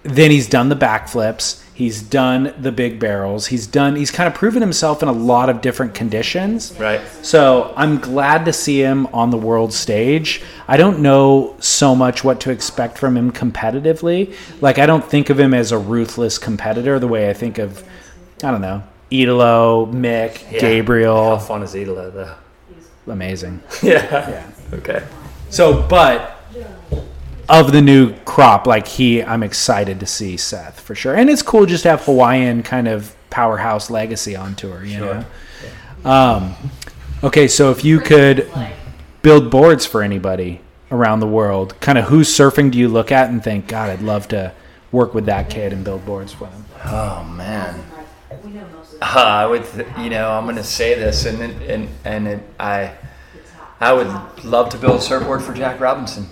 then he's done the backflips. He's done the big barrels. He's done. He's kind of proven himself in a lot of different conditions. Right. So I'm glad to see him on the world stage. I don't know so much what to expect from him competitively. Like I don't think of him as a ruthless competitor the way I think of, I don't know, Italo, Mick, Yeah. How Gabriel. fun is Italo, though? Amazing. Yeah. Yeah. Okay. So, but of the new crop, like he, I'm excited to see Seth for sure, and it's cool just to have Hawaiian kind of powerhouse legacy on tour. You Sure. know. Um, okay, so if you could build boards for anybody around the world, kind of whose surfing do you look at and think, God, I'd love to work with that kid and build boards for them? Oh man. Uh, I would, th- you know, I'm gonna say this, and it- and and it, I, I would love to build a surfboard for Jack Robinson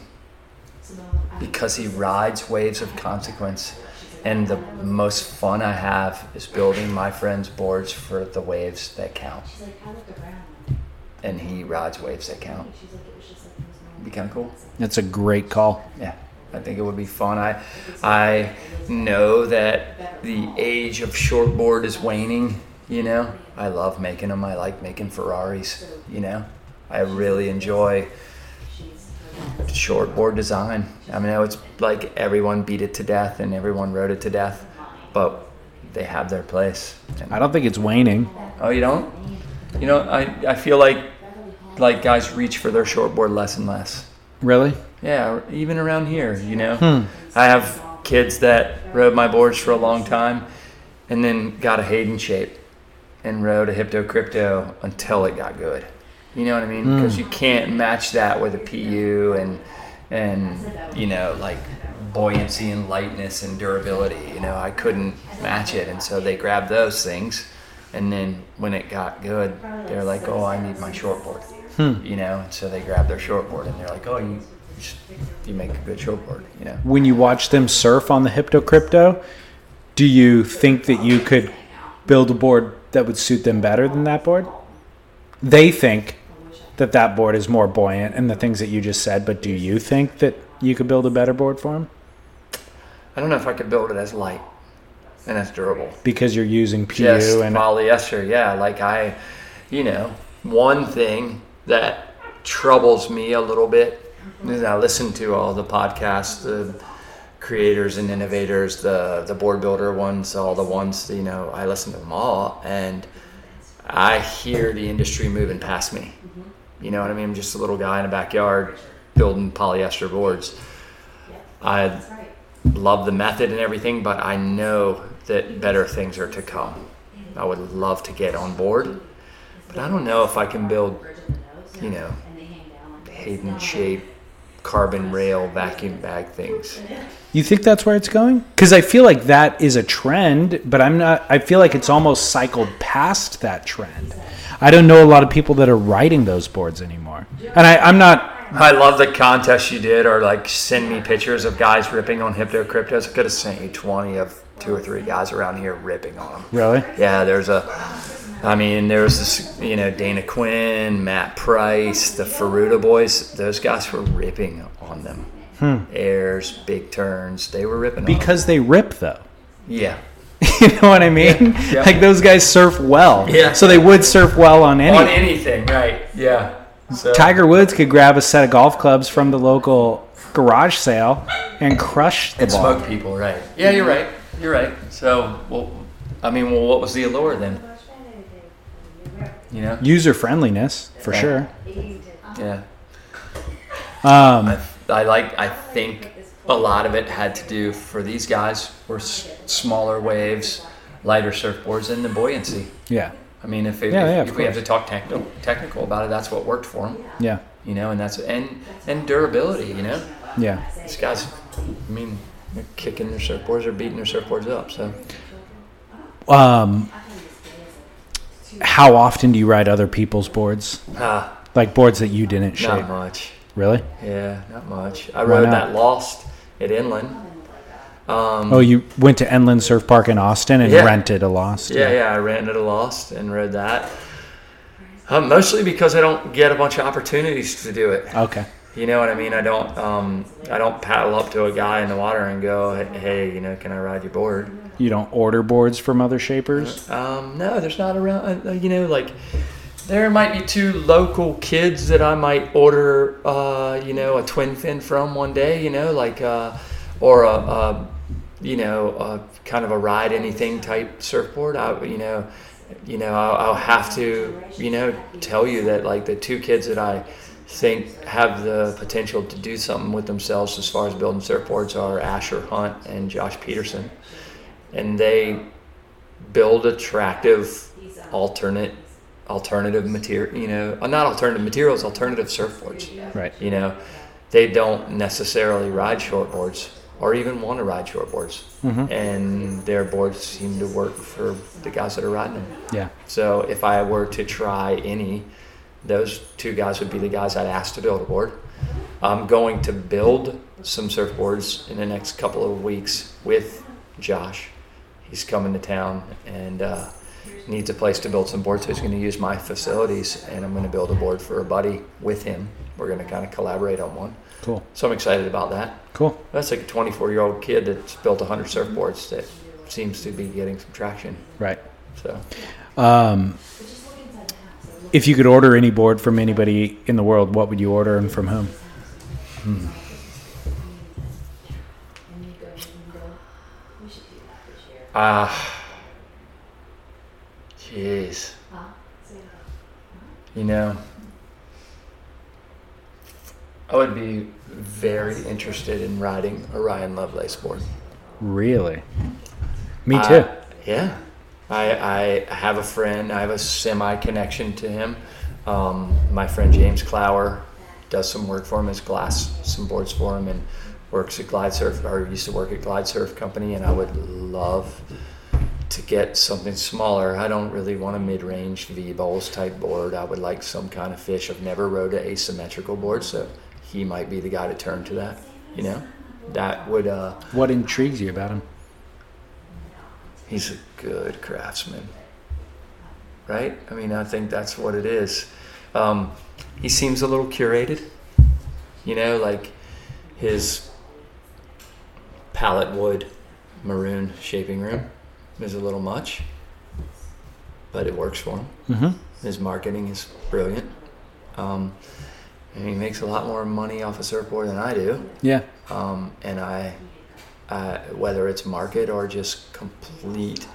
because he rides waves of consequence, and the most fun I have is building my friends' boards for the waves that count, and he rides waves that count. It'd Be kind of cool. That's a great call. Yeah, I think it would be fun. I, I know that the age of shortboard is waning. You know, I love making them. I like making Ferraris. You know, I really enjoy shortboard design. I mean, I know it's like everyone beat it to death and everyone rode it to death, but they have their place. And- I don't think it's waning. oh, you don't? You know, I, I feel like like guys reach for their shortboard less and less. Really? Yeah, even around here, you know. Hmm. I have kids that rode my boards for a long time and then got a Hayden shape and rode a Hypto Crypto until it got good. You know what I mean? Hmm. Because you can't match that with a PU and and you know like buoyancy and lightness and durability. You know, I couldn't match it, and so they grabbed those things. And then when it got good, they're like, "Oh, I need my shortboard." Hmm. You know, and so they grab their shortboard and they're like, "Oh, you, you you make a good shortboard." You know. When you watch them surf on the Hypto Crypto, do you think that you could build a board that would suit them better than that board? They think that that board is more buoyant and the things that you just said, but do you think that you could build a better board for him? I don't know if I could build it as light and as durable. because you're using PU Just and polyester, yeah. Like I, you know, one thing that troubles me a little bit is I listen to all the podcasts, the creators and innovators, the the board builder ones, all the ones you know. I listen to them all, and I hear the industry moving past me. You know what I mean? I'm just a little guy in a backyard building polyester boards. I love the method and everything, but I know that better things are to come. I would love to get on board, but I don't know if I can build, you know, Hayden shape, carbon rail, vacuum bag things. You think that's where it's going? Because I feel like that is a trend, but I'm not. I feel like it's almost cycled past that trend. I don't know a lot of people that are riding those boards anymore, and I, I'm not. I love the contest you did, or like send me pictures of guys ripping on Hypto Cryptos. I could have sent you 20 of two or three guys around here ripping on them. Really? Yeah, there's a. I mean, there was this, you know, Dana Quinn, Matt Price, the Faruda boys. Those guys were ripping on them. Airs, big turns. They were ripping on 'em. Because they rip, though. Yeah. you know what I mean? yeah. Like those guys surf well. Yeah. So they would surf well on any. On anything, right? Yeah. So, Tiger Woods could grab a set of golf clubs from the local garage sale and crush the and ball. smoke people, right? Yeah, you're right. You're right. So, well, I mean, well, what was the allure then? You know? User friendliness, for Right. sure. Yeah. Um, I, like. I think a lot of it had to do for these guys were s- smaller waves, lighter surfboards, and the buoyancy. yeah. I mean, if, it, Yeah, if, yeah, if we have to talk technical technical about it, that's what worked for them. Yeah. You know, and that's and and durability. You know, Yeah. these guys. I mean, they're kicking their surfboards or beating their surfboards up. So Um, how often do you ride other people's boards? ah, Like boards that you didn't shape? not much. Really? Yeah, not much. I rode that Lost at NLand. Um, Oh, you went to NLand Surf Park in Austin and Yeah. rented a Lost? yeah, yeah, I rented a Lost and rode that. Um, mostly because I don't get a bunch of opportunities to do it. Okay. You know what I mean? I don't. Um, I don't paddle up to a guy in the water and go, "Hey, you know, can I ride your board?" You don't order boards from other shapers? Um, no, there's not around. Uh, you know, like there might be two local kids that I might order. Uh, you know, a twin fin from one day. You know, like uh, or a, a you know a kind of a ride anything type surfboard. I you know. You know, I'll, I'll have to, you know, tell you that like the two kids that I think have the potential to do something with themselves as far as building surfboards are Asher Hunt and Josh Peterson. And they build attractive alternate alternative material, you know, uh, not alternative materials, alternative surfboards. Right. You know, they don't necessarily ride shortboards or even want to ride shortboards. And their boards seem to work for the guys that are riding them. Yeah. So if I were to try any, those two guys would be the guys I'd ask to build a board. I'm going to build some surfboards in the next couple of weeks with Josh. He's coming to town and uh, needs a place to build some boards, so he's going to use my facilities, and I'm going to build a board for a buddy with him. We're going to kind of collaborate on one. Cool. So I'm excited about that. Cool. That's like a 24 year old kid that's built 100 surfboards that seems to be getting some traction. Right. So Um, if you could order any board from anybody in the world, what would you order and from whom? Ah, jeez. You know, I would be very interested in riding a Ryan Lovelace board. Really? Me Uh, too. yeah. I, I have a friend, I have a semi connection to him. Um, my friend James Clower does some work for him, has glass some boards for him, and works at Glide Surf, or used to work at Glide Surf Company. And I would love to get something smaller. I don't really want a mid range V bowls type board. I would like some kind of fish. I've never rode an asymmetrical board, so he might be the guy to turn to that. You know, that would. Uh, what intrigues you about him? he's a good craftsman right i mean i think that's what it is um, he seems a little curated you know like his palette wood maroon shaping room is a little much but it works for him Mm-hmm. his marketing is brilliant um, and he makes a lot more money off a surfboard than i do Yeah. um, and I, uh, whether it's market or just complete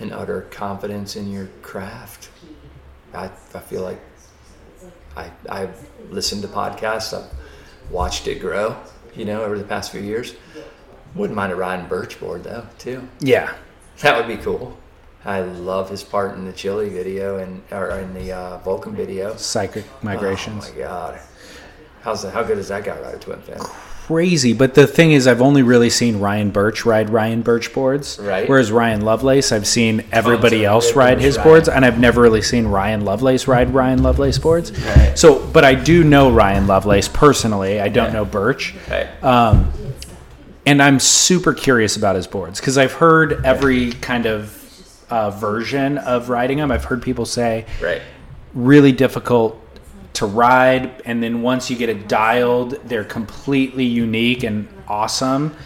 and utter confidence in your craft, I, I feel like I, I've listened to podcasts, I've watched it grow, you know, over the past few years. Wouldn't mind a Ryan Birch board though, too. Yeah. That would be cool. I love his part in the Chili video and or in the uh, Vulcan video. Psychic migrations. Oh my god, how's that? How good is that guy ride a twin fin? Crazy. But the thing is, I've only really seen Ryan Birch ride Ryan Birch boards. Right. Whereas Ryan Lovelace, I've seen everybody else ride his rivers boards, and I've never really seen Ryan Lovelace ride Ryan Lovelace boards. Right. So, but I do know Ryan Lovelace personally. I don't know Birch. Right. Um, and I'm super curious about his boards because I've heard every kind of uh, version of riding them. I've heard people say Right. really difficult to ride, and then once you get it dialed, they're completely unique and awesome.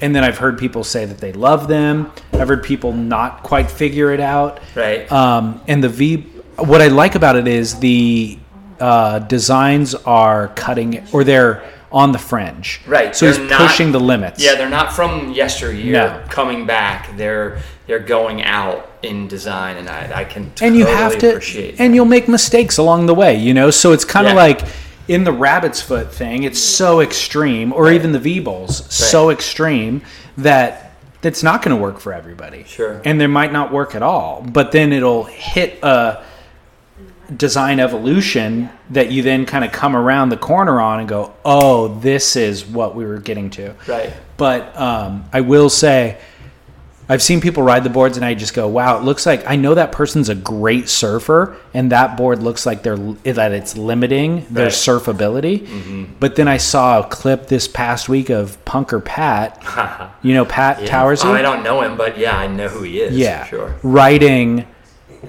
And then I've heard people say that they love them. I've heard people not quite figure it out. Right. Um, and the V, what I like about it is the uh, designs are cutting, or they're on the fringe. Right. So they're he's not- pushing the limits. Yeah, they're not from yesteryear No. coming back. They're they're going out in design, and I, I can and you have to appreciate. and you'll make mistakes along the way you know so it's kind of Yeah. like in the rabbit's foot thing it's so extreme or even the v bowls so extreme that that's not going to work for everybody Sure. and there might not work at all but then it'll hit a design evolution that you then kind of come around the corner on and go oh this is what we were getting to right. but um, I will say, I've seen people ride the boards, and I just go, "Wow! It looks like I know that person's a great surfer, and that board looks like they're that it's limiting their Right. surfability." But then I saw a clip this past week of Punker Pat. You know Pat Yeah. Towersey? Oh, I don't know him, but yeah, I know who he is. Yeah, Sure. riding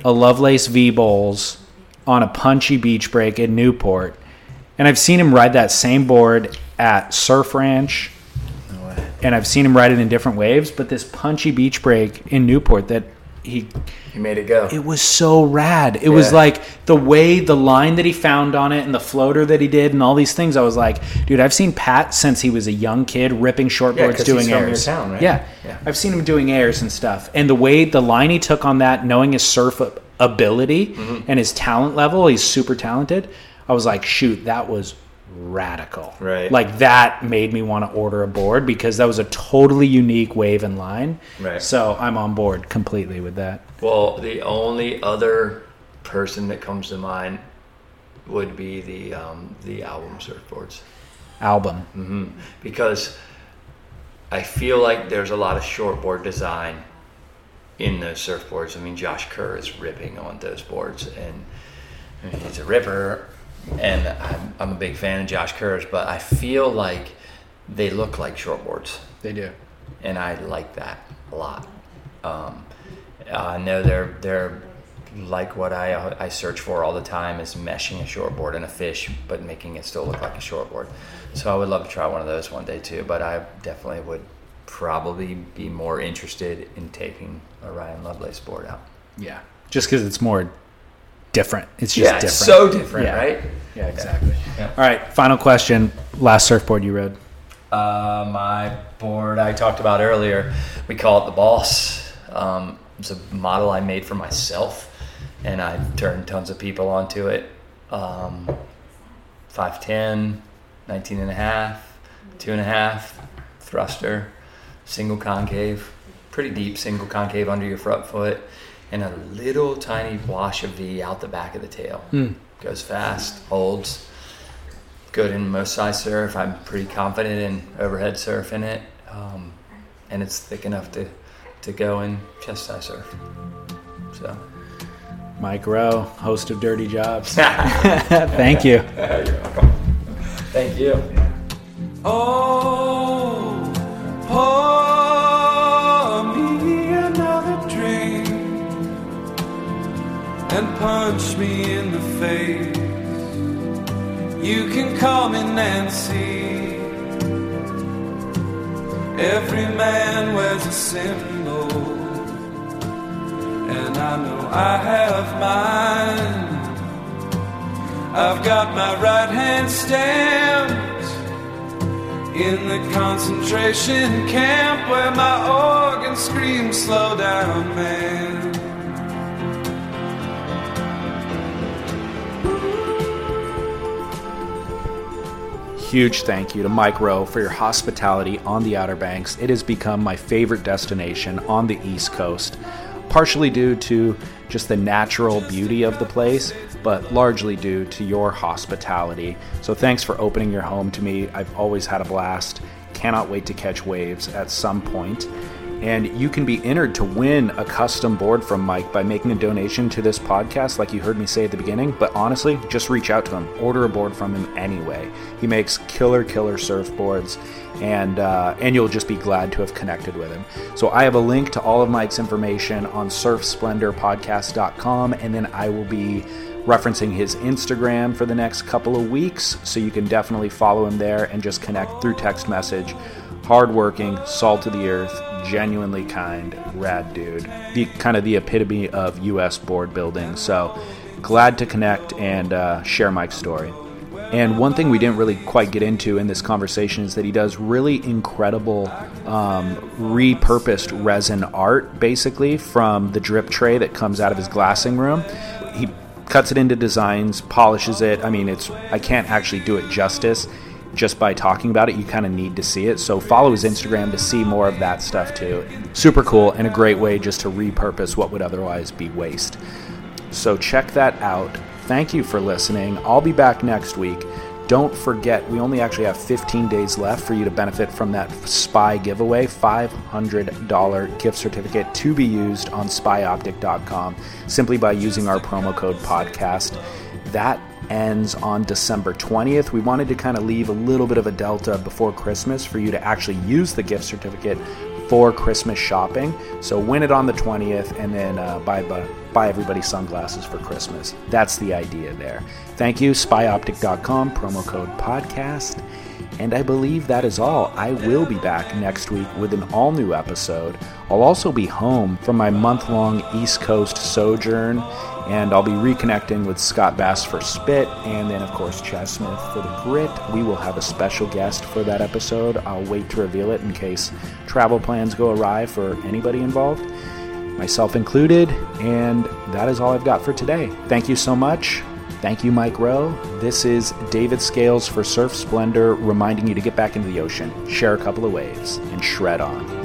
a Lovelace V Bowls on a punchy beach break in Newport, and I've seen him ride that same board at Surf Ranch, No and I've seen him ride it in different waves. But this punchy beach break in Newport that he He made it go. it was so rad. It was like the way the line that he found on it and the floater that he did and all these things. I was like, dude, I've seen Pat since he was a young kid ripping shortboards 'cause doing he's from your airs. town, right? Yeah. Yeah. I've seen him doing airs and stuff. And the way the line he took on that, knowing his surf ab- ability and his talent level. He's super talented. I was like, shoot, that was radical. Right. Like that made me want to order a board because that was a totally unique wave and line. Right. So I'm on board completely with that. Well, the only other person that comes to mind would be the um, the album surfboards. Album. because I feel like there's a lot of shortboard design in those surfboards. I mean, Josh Kerr is ripping on those boards, and I mean, he's a ripper, and I'm, I'm a big fan of Josh Kerr's, but I feel like they look like shortboards, They do. and I like that a lot. Um, I know they're they're like what I I search for all the time is meshing a shortboard and a fish, but making it still look like a shortboard. So I would love to try one of those one day too. But I definitely would probably be more interested in taking a Ryan Lovelace board out. Yeah. Just because it's more different. It's just yeah, different. it's so different, Yeah. right? Yeah, exactly. Yeah. All right, final question. Last surfboard you rode? Uh, my board I talked about earlier, we call it the Boss. Um, it's a model I made for myself, and I've turned tons of people onto it. Um, 5'10", 19 and a half, two and a half, thruster, single concave, pretty deep single concave under your front foot, and a little tiny wash of V out the back of the tail. Goes fast, holds good in most size surf. I'm pretty confident in overhead surf in it, um, and it's thick enough to to go in chest size surf. So Mike Rowe, host of Dirty Jobs. Thank you. thank you. Oh, pour me another drink and punch me in the face. You can call me Nancy. Every man wears a symbol, and I know I have mine. I've got my right hand stamped in the concentration camp where my organ screams, slow down, man. Huge thank you to Mike Rowe for your hospitality on the Outer Banks. It has become my favorite destination on the East Coast, partially due to just the natural beauty of the place, but largely due to your hospitality. So thanks for opening your home to me. I've always had a blast. Cannot wait to catch waves at some point. And you can be entered to win a custom board from Mike by making a donation to this podcast, like you heard me say at the beginning. But honestly, just reach out to him, order a board from him anyway. He makes killer, killer surfboards, and uh, and you'll just be glad to have connected with him. So I have a link to all of Mike's information on SurfSplendorPodcast.com, and then I will be referencing his Instagram for the next couple of weeks, so you can definitely follow him there and just connect through text message. Hardworking, salt of the earth, genuinely kind, rad dude. The kind of the epitome of U.S. board building. So glad to connect and uh, share Mike's story. And one thing we didn't really quite get into in this conversation is that he does really incredible um, repurposed resin art, basically, from the drip tray that comes out of his glassing room. Cuts it into designs, polishes it. I mean, it's I can't actually do it justice just by talking about it. You kind of need to see it. So follow his Instagram to see more of that stuff too. Super cool and a great way just to repurpose what would otherwise be waste. So check that out. Thank you for listening. I'll be back next week. Don't forget, we only actually have 15 days left for you to benefit from that SPY giveaway $500 gift certificate to be used on spyoptic.com simply by using our promo code podcast. That ends on December 20th. We wanted to kind of leave a little bit of a delta before Christmas for you to actually use the gift certificate for Christmas shopping. So win it on the 20th and then uh, buy, buy, buy everybody sunglasses for Christmas. That's the idea there. Thank you, spyoptic.com, promo code podcast. And I believe that is all. I will be back next week with an all new episode. I'll also be home from my month long East Coast sojourn, and I'll be reconnecting with Scott Bass for Spit, and then, of course, Chas Smith for the Grit. We will have a special guest for that episode. I'll wait to reveal it in case travel plans go awry for anybody involved. Myself included. And that is all I've got for today. Thank you so much. Thank you, Mike Rowe. This is David Scales for Surf Splendor, reminding you to get back into the ocean, share a couple of waves, and shred on.